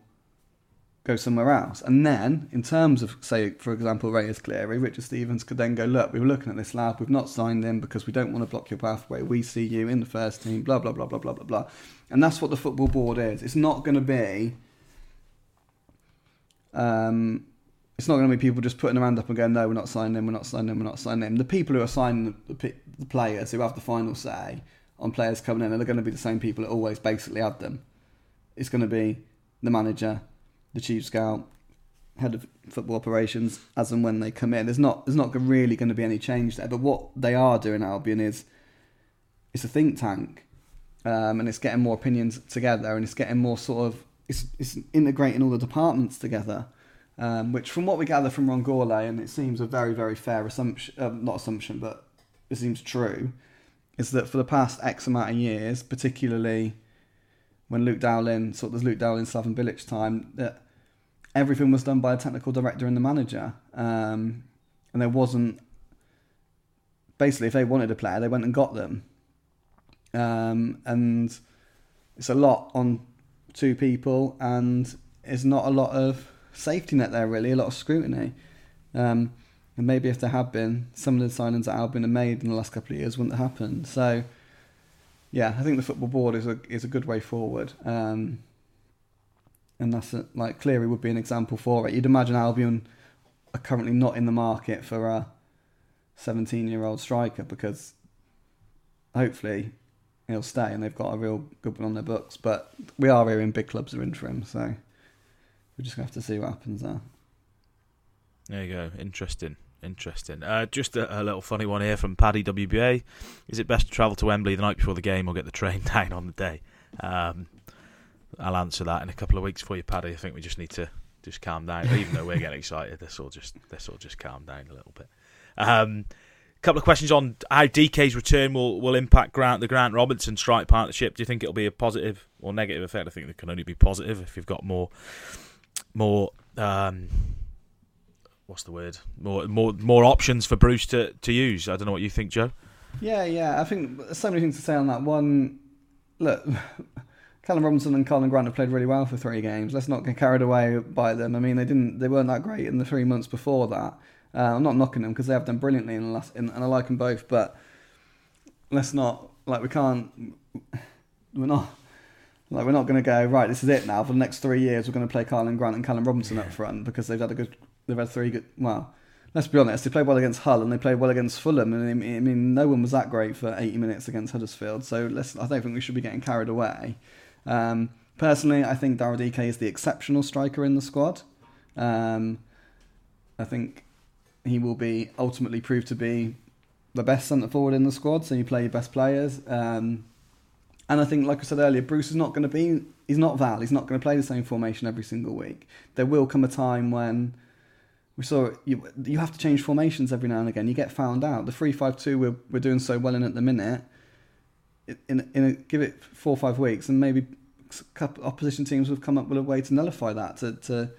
go somewhere else. And then, in terms of, say, for example, Reyes Cleary, Richard Stevens could then go, look, we were looking at this lad, we've not signed him because we don't want to block your pathway. We see you in the first team, blah, blah, blah, blah, blah, blah, blah. And that's what the football board is. It's not going to be, um, it's not going to be people just putting their hand up and going, no, we're not signing him, we're not signing him, we're not signing him. The people who are signing the, the, the players who have the final say on players coming in they're going to be the same people that always basically have them. It's going to be the manager, the chief scout, head of football operations, as and when they come in. There's not there's not really going to be any change there. But what they are doing at Albion is it's a think tank, um, and it's getting more opinions together, and it's getting more sort of it's it's integrating all the departments together. Um, which, from what we gather from Ron Gourlay, and it seems a very very fair assumption, uh, not assumption, but it seems true, is that for the past X amount of years, particularly when Luke Dowling, sort of Luke Dowling, Slaven Bilic time, that everything was done by a technical director and the manager, um, and there wasn't basically, if they wanted a player, they went and got them. Um, and it's a lot on two people, and there's not a lot of safety net there, really, a lot of scrutiny. Um, and maybe if there had been, some of the signings that Albion have made in the last couple of years wouldn't have happened. So, yeah, I think the football board is a is a good way forward. Um, and that's a, like Cleary would be an example for it. You'd imagine Albion are currently not in the market for a 17 year old striker because hopefully he'll stay and they've got a real good one on their books. But we are hearing big clubs are in for him, so we're just to have to see what happens there. There you go. Interesting. Interesting. Uh, just a, a, little funny one here from Paddy WBA. Is it best to travel to Wembley the night before the game or get the train down on the day? Um, I'll answer that in a couple of weeks for you, Paddy. I think we just need to just calm down. Even though we're getting excited, this will just this will just calm down a little bit. Um, a couple of questions on how Dike's return will, will impact Grant the Grant Robinson strike partnership. Do you think it'll be a positive or negative effect? I think it can only be positive if you've got more more um, what's the word? More more more options for Bruce to, to use. I don't know what you think, Joe. Yeah, yeah. I think there's so many things to say on that. One, look, Callum Robinson and Karlan Grant have played really well for three games. Let's not get carried away by them. I mean, they didn't, they weren't that great in the three months before that. Uh, I'm not knocking them because they have done brilliantly in the last, in, and I like them both. But let's not like we can't, we're not. Like we're not going to go right. This is it now. For the next three years, we're going to play Karlan Grant and Callum Robinson up front because they've had a good they've had three good. Well, let's be honest, they played well against Hull and they played well against Fulham. And I mean, no one was that great for 80 minutes against Huddersfield. So let's. I don't think we should be getting carried away. Um, personally, I think Daryl Dike is the exceptional striker in the squad. Um, I think he will be ultimately proved to be the best centre forward in the squad. So you play your best players. Um, and I think, like I said earlier, Bruce is not going to be. He's not Val. He's not going to play the same formation every single week. There will come a time when we saw you, you have to change formations every now and again. You get found out. The three five two we're we're doing so well in at the minute. In in a, give it four or five weeks, and maybe opposition teams have come up with a way to nullify that to to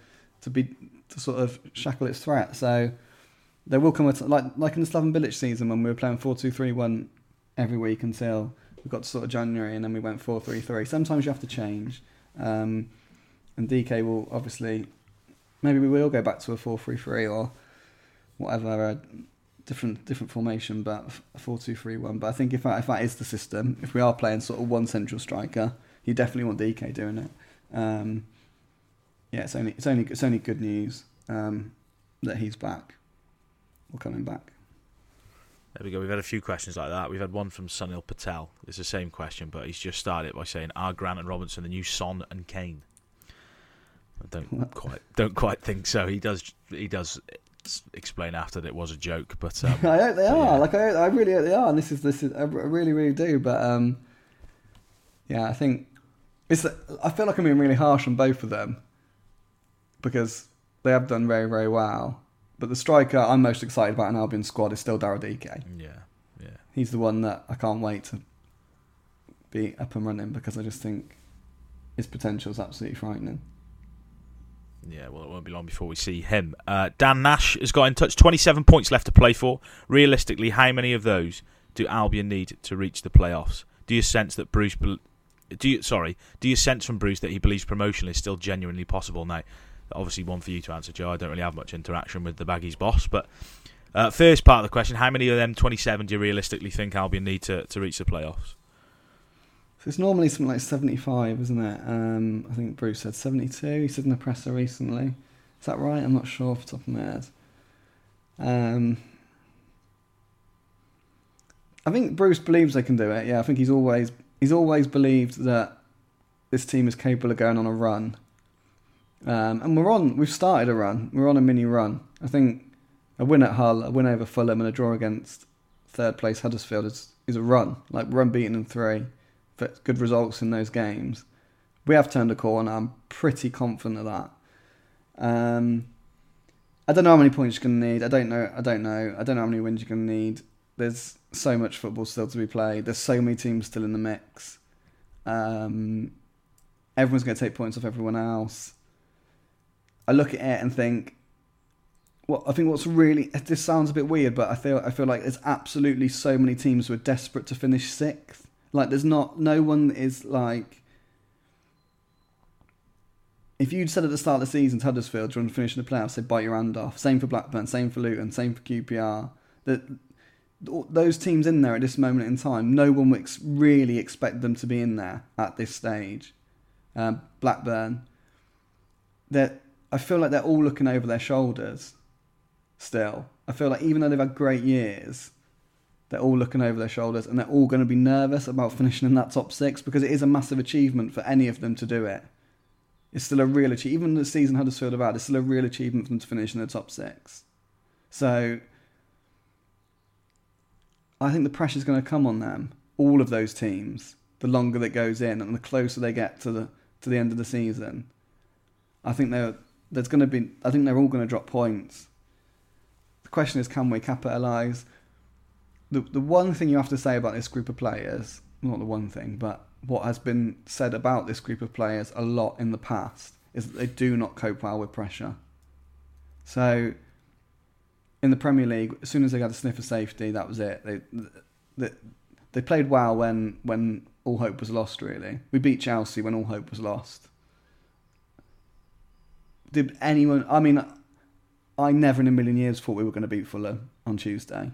to be to sort of shackle its threat. So there will come a t- like like in the Slaven Bilic season when we were playing four two three one every week until we got to sort of January and then we went four three three. Sometimes you have to change, um, and Dike will obviously maybe we will go back to a four three three or whatever a different different formation, but a four two three one. But I think if that, if that is the system, if we are playing sort of one central striker, you definitely want Dike doing it. Um, yeah, it's only it's only it's only good news um, that he's back or coming back. There we go. We've had a few questions like that. We've had one from Sunil Patel. It's the same question, but he's just started by saying, "Are Grant and Robinson the new Son and Kane?" I don't quite don't quite think so. He does he does explain after that it was a joke, but um, I hope they are. Yeah. Like I, I really hope they are. And this is this is I really really do. But um, yeah, I think it's. I feel like I'm being really harsh on both of them because they have done very very well. But the striker I'm most excited about in Albion squad is still Daryl Dike. Yeah, yeah. He's the one that I can't wait to be up and running because I just think his potential is absolutely frightening. Yeah, well, it won't be long before we see him. Uh, Dan Nash has got in touch. 27 points left to play for. Realistically, how many of those do Albion need to reach the playoffs? Do you sense that Bruce? Do you sorry? Do you sense from Bruce that he believes promotion is still genuinely possible now? Obviously, one for you to answer, Joe. I don't really have much interaction with the Baggies boss, but uh, first part of the question: How many of them 27 do you realistically think Albion need to, to reach the playoffs? It's normally something like 75, isn't it? Um, I think Bruce said 72. He said in the presser recently. Is that right? I'm not sure off the top of my head. Um, I think Bruce believes they can do it. Yeah, I think he's always he's always believed that this team is capable of going on a run. Um, and we're on. We've started a run. We're on a mini run. I think a win at Hull, a win over Fulham, and a draw against third place Huddersfield is is a run. Like we're unbeaten in three good results in those games. We have turned a corner. I'm pretty confident of that. Um, I don't know how many points you're going to need. I don't know. I don't know. I don't know how many wins you're going to need. There's so much football still to be played. There's so many teams still in the mix. Um, everyone's going to take points off everyone else. I look at it and think well, I think what's really this sounds a bit weird, but I feel I feel like there's absolutely so many teams who are desperate to finish sixth. Like there's not no one is like if you'd said at the start of the season Huddersfield, want to finish in the playoffs? They'd bite your hand off. Same for Blackburn, same for Luton, same for QPR. That those teams in there at this moment in time, no one would really expect them to be in there at this stage. Um, Blackburn, that I feel like they're all looking over their shoulders. Still, I feel like even though they've had great years, they're all looking over their shoulders and they're all going to be nervous about finishing in that top six because it is a massive achievement for any of them to do it. It's still a real achievement. Even the season Huddersfield have had, it's still a real achievement for them to finish in the top six. So I think the pressure's going to come on them, all of those teams, the longer that goes in and the closer they get to the to the end of the season. I think they're, there's going to be. I think they're all going to drop points. The question is, can we capitalise? The the one thing you have to say about this group of players, not the one thing, but what has been said about this group of players a lot in the past is that they do not cope well with pressure. So, in the Premier League, as soon as they got a sniff of safety, that was it. They, they, they played well when, when all hope was lost, really. We beat Chelsea when all hope was lost. Did anyone. I mean, I never in a million years thought we were going to beat Fulham on Tuesday.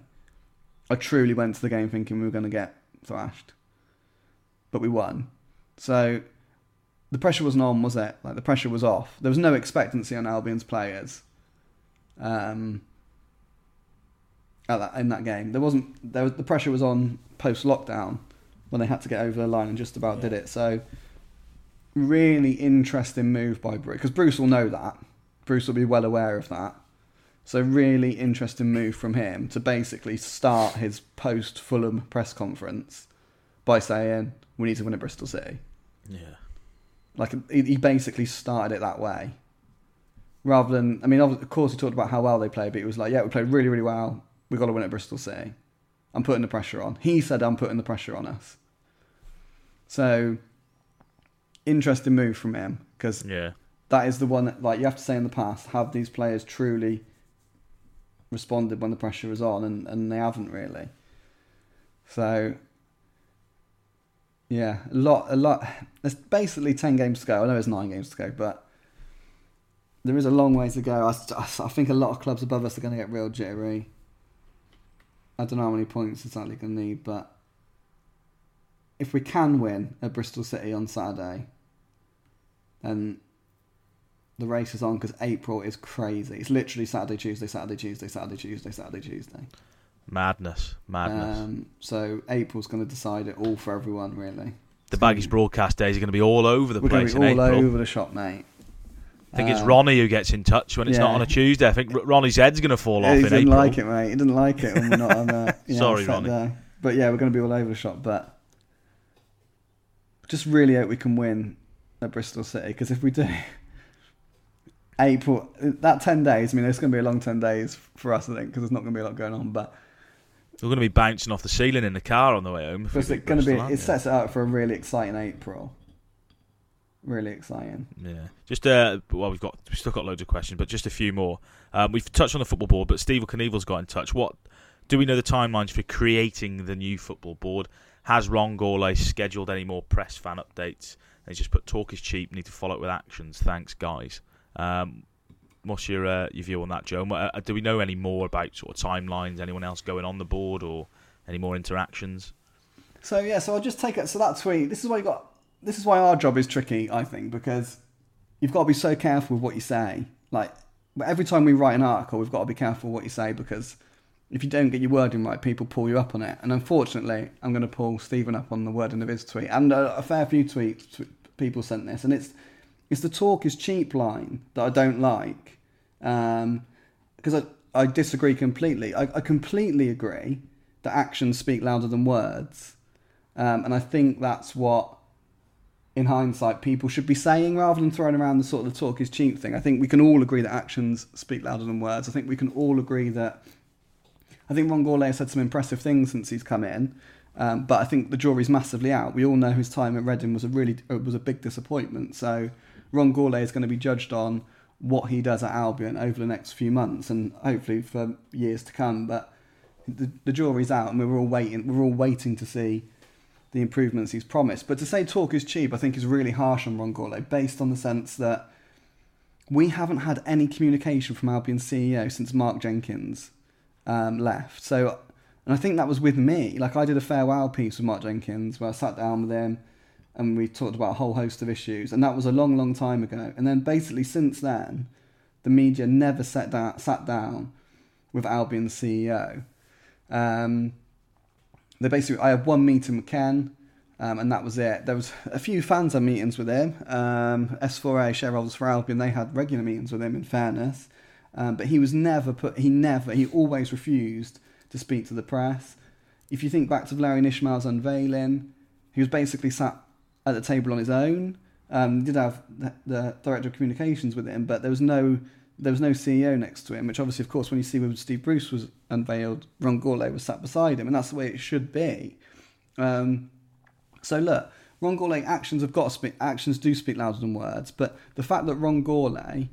I truly went to the game thinking we were going to get thrashed but we won. So the pressure wasn't on, was it? Like the pressure was off. There was no expectancy on Albion's players. Um, at that, in that game, there wasn't. There was the pressure was on post lockdown when they had to get over the line and just about yeah. did it. So really interesting move by Bruce because Bruce will know that. Bruce will be well aware of that. So really interesting move from him to basically start his post Fulham press conference by saying, we need to win at Bristol City. Yeah. Like he basically started it that way, rather than I mean, of course he talked about how well they played, but he was like, yeah, we played really, really well. We got to win at Bristol City. I'm putting the pressure on. He said I'm putting the pressure on us. So interesting move from him because yeah. that is the one that like you have to say in the past have these players truly responded when the pressure was on and, and they haven't really. So yeah, a lot, a lot. There's basically ten games to go. I know there's nine games to go, but there is a long way to go. I, I think a lot of clubs above us are going to get real jittery. I don't know how many points it's actually going to need, but if we can win at Bristol City on Saturday, then the race is on because April is crazy. It's literally Saturday, Tuesday, Saturday, Tuesday, Saturday, Tuesday, Saturday, Tuesday. Madness, madness. Um, so April's going to decide it all for everyone, really. The Baggies broadcast days are going to be all over the We're place all April. over the shop, mate. I think um, it's Ronnie who gets in touch when it's yeah. not on a Tuesday. I think Ronnie's head's going to fall off. He didn't April. like it, mate. He didn't like it when we're not on there. Sorry, Ronnie. There. But yeah, we're going to be all over the shop. But just really hope we can win at Bristol City because if we do, April that ten days. I mean, it's going to be a long ten days for us, I think, because there's not going to be a lot going on. But we're going to be bouncing off the ceiling in the car on the way home. It's going to be. It sets it up for a really exciting April. Really exciting. Yeah. Just uh, well, we've got we've still got loads of questions, but just a few more. Um, we've touched on the football board, but Steve Knievel's got in touch. What do we know the timelines for creating the new football board? Has Ron Gourlay scheduled any more press fan updates? They just put talk is cheap. Need to follow it with actions. Thanks, guys. Um, What's your uh, your view on that, Joe? Uh, do we know any more about sort of timelines? Anyone else going on the board or any more interactions? So yeah, so I'll just take it. So that tweet. This is why you got. This is why our job is tricky, I think, because you've got to be so careful with what you say. Like every time we write an article, we've got to be careful what you say because if you don't get your wording right, people pull you up on it. And unfortunately, I'm going to pull Stephen up on the wording of his tweet. And a, a fair few tweets people sent this, and it's it's the talk is cheap line that I don't like because um, I, I disagree completely. I, I, completely agree that actions speak louder than words. Um, and I think that's what, in hindsight, people should be saying rather than throwing around the sort of the talk is cheap thing. I think we can all agree that actions speak louder than words. I think we can all agree that. I think Ron Gourlay has said some impressive things since he's come in. Um, but I think the jury's massively out. We all know his time at Reading was a really was a big disappointment. So Ron Gourlay is going to be judged on what he does at Albion over the next few months and hopefully for years to come. But the, the jury's out, and we're all waiting. We're all waiting to see the improvements he's promised. But to say talk is cheap, I think is really harsh on Ron Gourlay, based on the sense that we haven't had any communication from Albion's CEO since Mark Jenkins um, left. So, and I think that was with me. Like I did a farewell piece with Mark Jenkins where I sat down with him and we talked about a whole host of issues, and that was a long, long time ago. And then basically since then, the media never sat down, sat down with Albion's CEO. Um, they basically, I had one meeting with Ken, um, and that was it. There was a few fans meetings with him. Um, S4A shareholders for Albion, they had regular meetings with him. In fairness, um, but he was never put. He never. He always refused to speak to the press. If you think back to Valérien Ismaël's unveiling, he was basically sat at the table on his own. Um, he did have the, the, director of communications with him, but there was no there was no CEO next to him. Which obviously, of course, when you see when Steve Bruce was unveiled, Ron Gourlay was sat beside him, and that's the way it should be. Um, so look, Ron Gourlay actions have got to speak. Actions do speak louder than words. But the fact that Ron Gourlay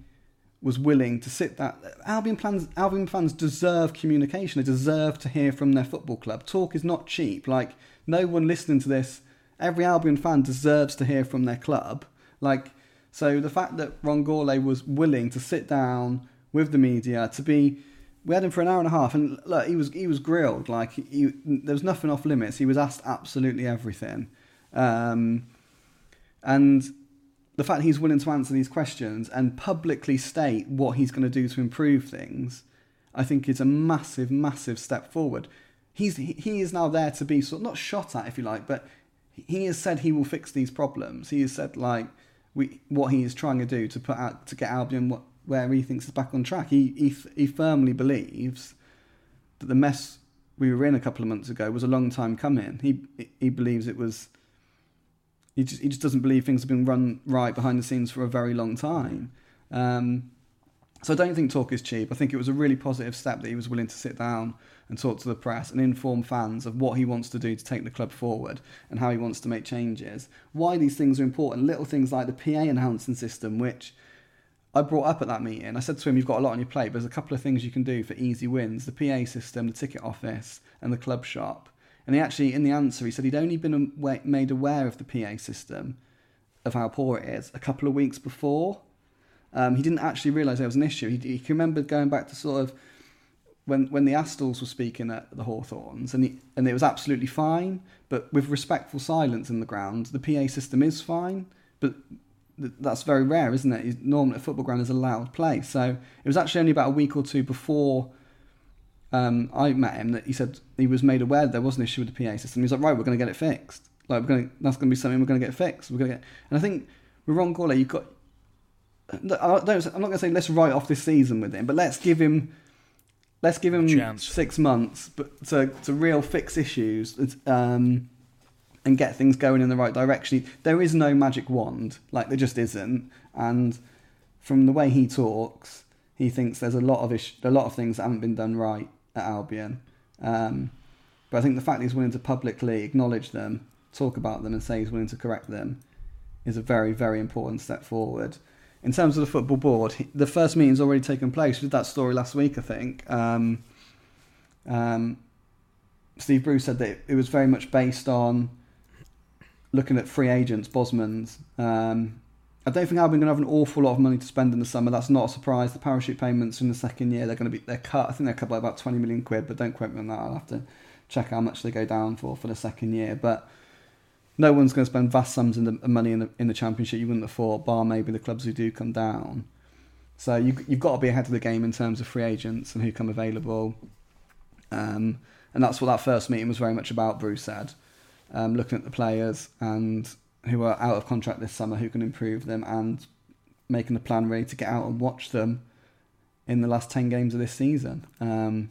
was willing to sit that Albion fans Albion fans deserve communication. They deserve to hear from their football club. Talk is not cheap. Like no one listening to this every Albion fan deserves to hear from their club. Like, so the fact that Ron Gourlay was willing to sit down with the media to be, we had him for an hour and a half, and look, he was he was grilled. Like, he, there was nothing off limits. He was asked absolutely everything, um, and the fact he's willing to answer these questions and publicly state what he's going to do to improve things, I think is a massive, massive step forward. He's he is now there to be sort of not shot at, if you like, but he has said he will fix these problems. He has said like we what he is trying to do to put out to get Albion what, where he thinks is back on track. He he he firmly believes that the mess we were in a couple of months ago was a long time coming. He he believes it was. He just he just doesn't believe things have been run right behind the scenes for a very long time. Um, so I don't think talk is cheap. I think it was a really positive step that he was willing to sit down and talk to the press and inform fans of what he wants to do to take the club forward and how he wants to make changes. Why these things are important. Little things like the PA enhancing system, which I brought up at that meeting. I said to him, You've got a lot on your plate, but there's a couple of things you can do for easy wins the PA system, the ticket office, and the club shop. And he actually, in the answer, he said he'd only been made aware of the PA system, of how poor it is, a couple of weeks before. Um, he didn't actually realise there was an issue. He, he remembered going back to sort of when when the Astles were speaking at the Hawthorns, and he, and it was absolutely fine, but with respectful silence in the ground, the PA system is fine, but that's very rare, isn't it? Normally, a football ground is a loud place. So it was actually only about a week or two before um, I met him that he said he was made aware there was an issue with the PA system. He was like, right, we're going to get it fixed. Like, we're going to, that's going to be something we're going to get fixed. We're going to get, and I think with Ron Gourlay, you've got. I don't, I'm not going to say let's write off this season with him, but let's give him let's give him Chance. six months, but to to real fix issues um, and get things going in the right direction. There is no magic wand, like there just isn't. And from the way he talks, he thinks there's a lot of ish, a lot of things that haven't been done right at Albion. Um, but I think the fact that he's willing to publicly acknowledge them, talk about them, and say he's willing to correct them is a very, very important step forward in terms of the football board, the first meeting's already taken place. We did that story last week, I think. Um, um, Steve Bruce said that it was very much based on looking at free agents, Bosmans. Um, I don't think Albion going to have an awful lot of money to spend in the summer. That's not a surprise. The parachute payments in the second year they're going to be they're cut. I think they're cut by about twenty million quid, but don't quote me on that. I'll have to check how much they go down for for the second year. But no one's going to spend vast sums in the money in the in the championship. You wouldn't have thought, bar maybe the clubs who do come down. So you, you've got to be ahead of the game in terms of free agents and who come available. Um, and that's what that first meeting was very much about. Bruce said, um, looking at the players and who are out of contract this summer, who can improve them, and making a plan ready to get out and watch them in the last ten games of this season. Um,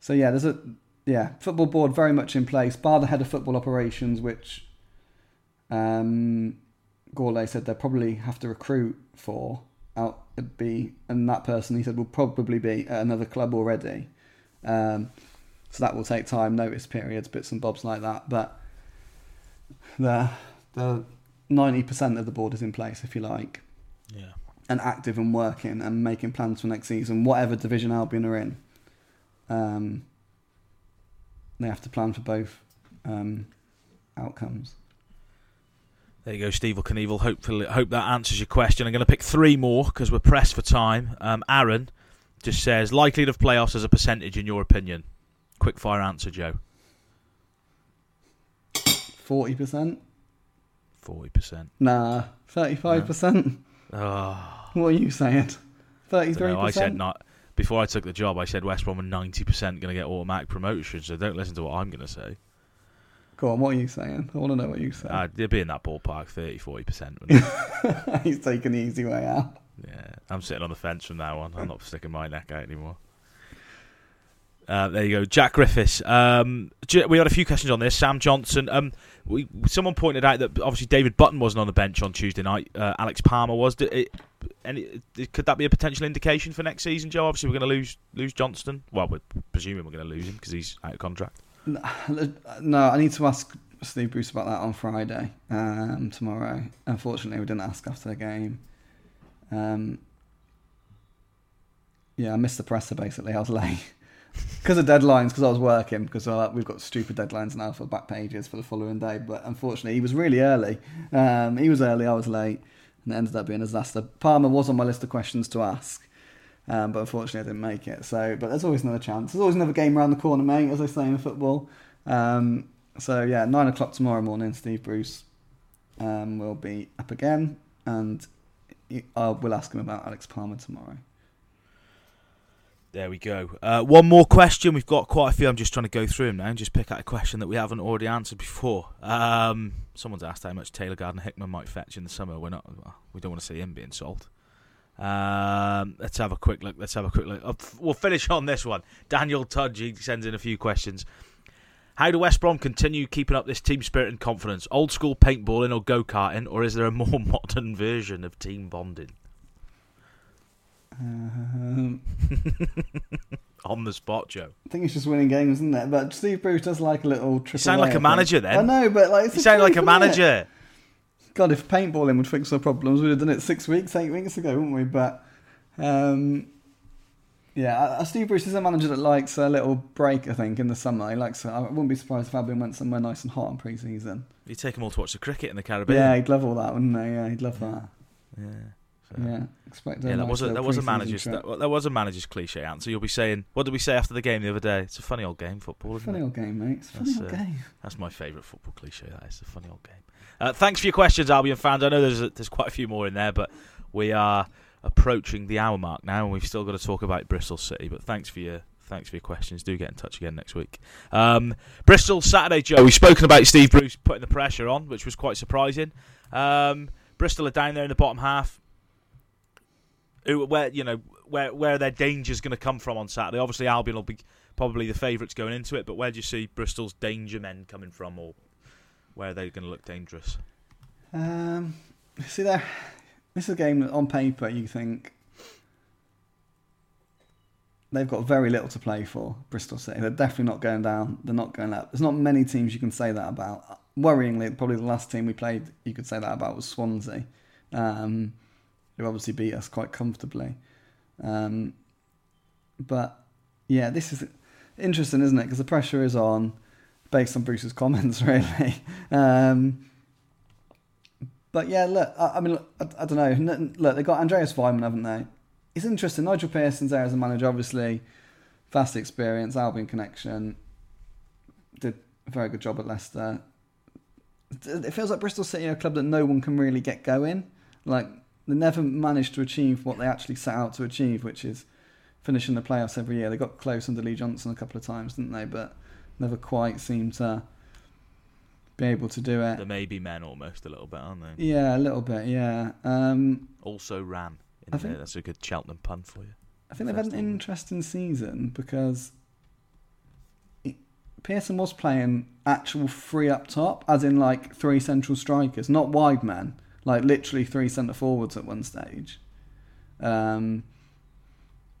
so yeah, there's a yeah, football board very much in place, bar the head of football operations, which um, Gourlay said they'll probably have to recruit for. Out be and that person he said will probably be at another club already. Um, so that will take time, notice periods, bits and bobs like that. But the the ninety percent of the board is in place, if you like. Yeah. and active and working and making plans for next season, whatever division Albion are in. Um, they have to plan for both um, outcomes. There you go, Steve or Knievel. Hopefully, hope that answers your question. I'm going to pick three more because we're pressed for time. Um, Aaron just says likelihood of playoffs as a percentage in your opinion. Quick fire answer, Joe. Forty percent. Forty percent. Nah, thirty-five percent. Oh, What are you saying? Thirty-three I said percent. not. Before I took the job, I said West Brom were ninety percent going to get automatic promotion. So don't listen to what I'm going to say. Go on. What are you saying? I want to know what you say. Uh, they'd be in that ballpark, 30 40 percent. He's taking the easy way out. Yeah, I'm sitting on the fence from now on. I'm not sticking my neck out anymore. Uh, there you go, Jack Griffiths. Um, we had a few questions on this. Sam Johnstone. Um, we someone pointed out that obviously David Button wasn't on the bench on Tuesday night. Uh, Alex Palmer was. Did it, any, could that be a potential indication for next season, Joe? Obviously, we're going to lose lose Johnstone. Well, we're presuming we're going to lose him because he's out of contract. No, I need to ask Steve Bruce about that on Friday, um, tomorrow. Unfortunately, we didn't ask after the game. Um, yeah, I missed the presser basically. I was late because of deadlines, because I was working, because uh, we've got stupid deadlines now for back pages for the following day. But unfortunately, he was really early. Um, he was early, I was late, and it ended up being a disaster. Palmer was on my list of questions to ask. Um, but unfortunately, I didn't make it. So, but there's always another chance. There's always another game around the corner, mate, as they say in football. Um, so yeah, nine o'clock tomorrow morning. Steve Bruce um, will be up again, and I will ask him about Alex Palmer tomorrow. There we go. Uh, one more question. We've got quite a few. I'm just trying to go through them now and just pick out a question that we haven't already answered before. Um, someone's asked how much Taylor Gardner Hickman might fetch in the summer. We're not. We don't want to see him being sold. Um, let's have a quick look. Let's have a quick look. Uh, we'll finish on this one. Daniel Tudge sends in a few questions. How do West Brom continue keeping up this team spirit and confidence? Old school paintballing or go karting, or is there a more modern version of team bonding? Um, on the spot, Joe. I think it's just winning games, isn't it? But Steve Bruce does like a little triple. You sound like a manager then. I know, but like You sound like a it? manager. God, if paintballing would fix our problems, we'd have done it six weeks, eight weeks ago, wouldn't we? But um, yeah, uh, Steve Bruce is a manager that likes a little break. I think in the summer, he likes. I wouldn't be surprised if Albion went somewhere nice and hot in pre-season. You take them all to watch the cricket in the Caribbean. Yeah, he'd love all that, wouldn't he? Yeah, he'd love that. Yeah. So- Yeah, expect. Yeah, that nice was a that was a manager's that, that was a manager's cliche answer. You'll be saying, "What did we say after the game the other day?" It's a funny old game, football. Isn't Funny it? old game, mate. It's a funny That's, old uh, game. That's my favourite football cliche. That is a funny old game. Uh, thanks for your questions, Albion fans. I know there's a, there's quite a few more in there, but we are approaching the hour mark now, and we've still got to talk about Bristol City. But thanks for your thanks for your questions. Do get in touch again next week. Um, Bristol Saturday, Joe. We've spoken about Steve Bruce putting the pressure on, which was quite surprising. Um, Bristol are down there in the bottom half. Who, where you know where where their danger's going to come from on Saturday? Obviously, Albion will be probably the favourites going into it, but where do you see Bristol's danger men coming from, or where are they going to look dangerous? Um, see there, this is a game that on paper you think they've got very little to play for. Bristol City, they're definitely not going down. They're not going up. There's not many teams you can say that about. Worryingly, probably the last team we played you could say that about was Swansea, um, who obviously beat us quite comfortably. Um, but yeah, this is interesting, isn't it? Because the pressure is on, based on Bruce's comments, really. Um, but yeah, look, I, I mean, look, I, I don't know. Look, they've got Andreas Weimann, haven't they? It's interesting. Nigel Pearson's there as a manager, obviously, vast experience, Albion connection. Did a very good job at Leicester. It feels like Bristol City are a club that no one can really get going. Like they never managed to achieve what they actually set out to achieve, which is finishing the playoffs every year. They got close under Lee Johnson a couple of times, didn't they? But never quite seemed to be able to do it. The maybe men almost a little bit, aren't they? Yeah, a little bit. Yeah. Um, Also ran. I there. think- That's a good Cheltenham pun for you. I think they've had an First of all. interesting season because it, Pearson was playing actual three up top, as in like three central strikers, not wide men, like literally three centre forwards at one stage, um,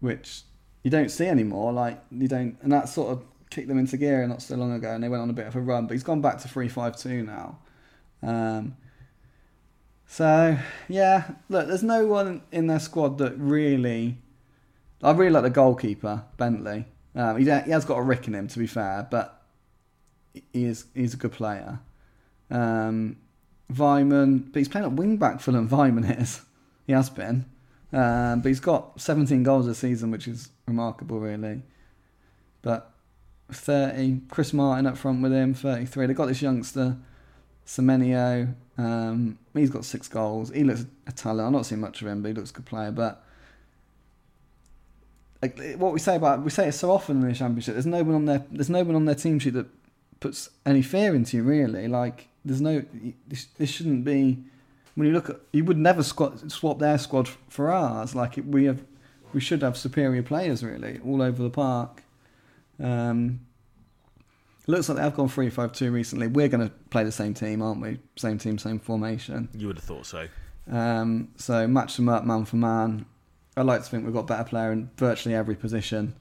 which you don't see anymore. Like you don't, and that sort of kicked them into gear not so long ago, and they went on a bit of a run. But he's gone back to three five two now. Um, So yeah, look, there's no one in their squad that really. I really like the goalkeeper Bentley. Um, he, he has got a rick in him, to be fair, but he is he's a good player. Um, Weimann, but he's playing at wing back for them. Weimann is, he has been, um, but he's got 17 goals this season, which is remarkable, really. But 30, Chris Martin up front with him, 33. They've got this youngster, Semenyo. Um, he's got six goals. He looks a talent. I'm not seeing much of him, but he looks a good player. But like what we say about we say it so often in the championship. There's no one on their there's no one on their team sheet that puts any fear into you. Really, like there's no this, this shouldn't be. When you look at, you would never squat, swap their squad for ours. Like it, we have, we should have superior players really all over the park. Um, looks like they have gone three five two recently. We're going to play the same team, aren't we? Same team, same formation. You would have thought so. Um, so match them up man for man. I like to think we've got better player in virtually every position.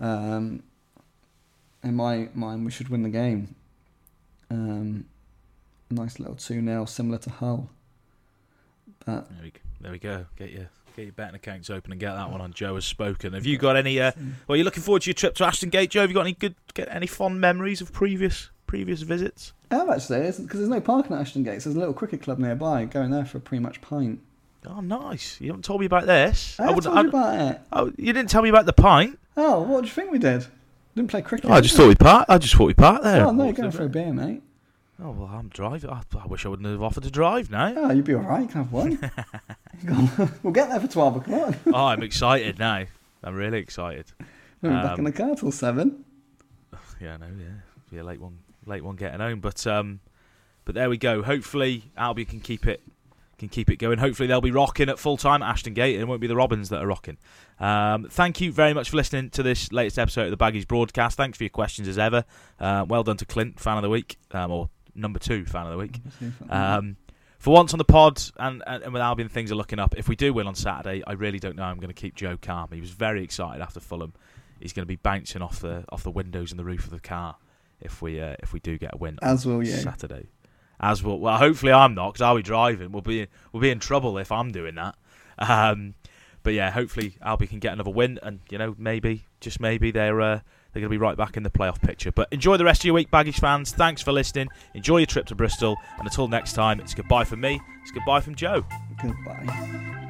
Um, in my mind, we should win the game. Um, nice little 2 0, similar to Hull. But There we, there we go. Get your get your betting accounts open and get that one on. Joe has spoken. Have you got any? Uh, well, you're looking forward to your trip to Ashton Gate, Joe. Have you got any good, get any fond memories of previous previous visits? I have actually, because there's no parking at Ashton Gates. There's a little cricket club nearby. Going there for a pre-match pint. Oh, nice. You haven't told me about this. I, have wouldn't- told you about it. oh, you didn't tell me about the pint. Oh, what do you think we did? Didn't play cricket. Oh, I just thought we part. I just thought we part there. Oh no, Walked going for a beer, mate. Oh well, I'm driving. I, I wish I wouldn't have offered to drive now. Oh, you'd be all right. You can have one. We'll get there for twelve o'clock. oh, I'm excited now. I'm really excited. We'll be back Um, in the car till seven. Yeah, I know. Yeah, be a late one, late one getting home. But um, but there we go. Hopefully, Albion can keep it can keep it going. Hopefully, they'll be rocking at full time at Ashton Gate, and it won't be the Robins that are rocking. Um, thank you very much for listening to this latest episode of the Baggies broadcast. Thanks for your questions as ever. Uh, well done to Clint, fan of the week, um, or number two fan of the week. Um, for once on the pod and, and, and with Albion, things are looking up. If we do win on Saturday, I really don't know. I'm going to keep Joe calm. He was very excited after Fulham. He's going to be bouncing off the off the windows and the roof of the car if we uh, if we do get a win As will you. Saturday. As well, well, hopefully I'm not because I'll be driving. We'll be we'll be in trouble if I'm doing that. Um, but yeah, hopefully Albion can get another win, and you know maybe just maybe they're uh, they're going to be right back in the playoff picture. But enjoy the rest of your week, Baggies fans. Thanks for listening. Enjoy your trip to Bristol, and until next time, it's goodbye from me. It's goodbye from Joe. Goodbye.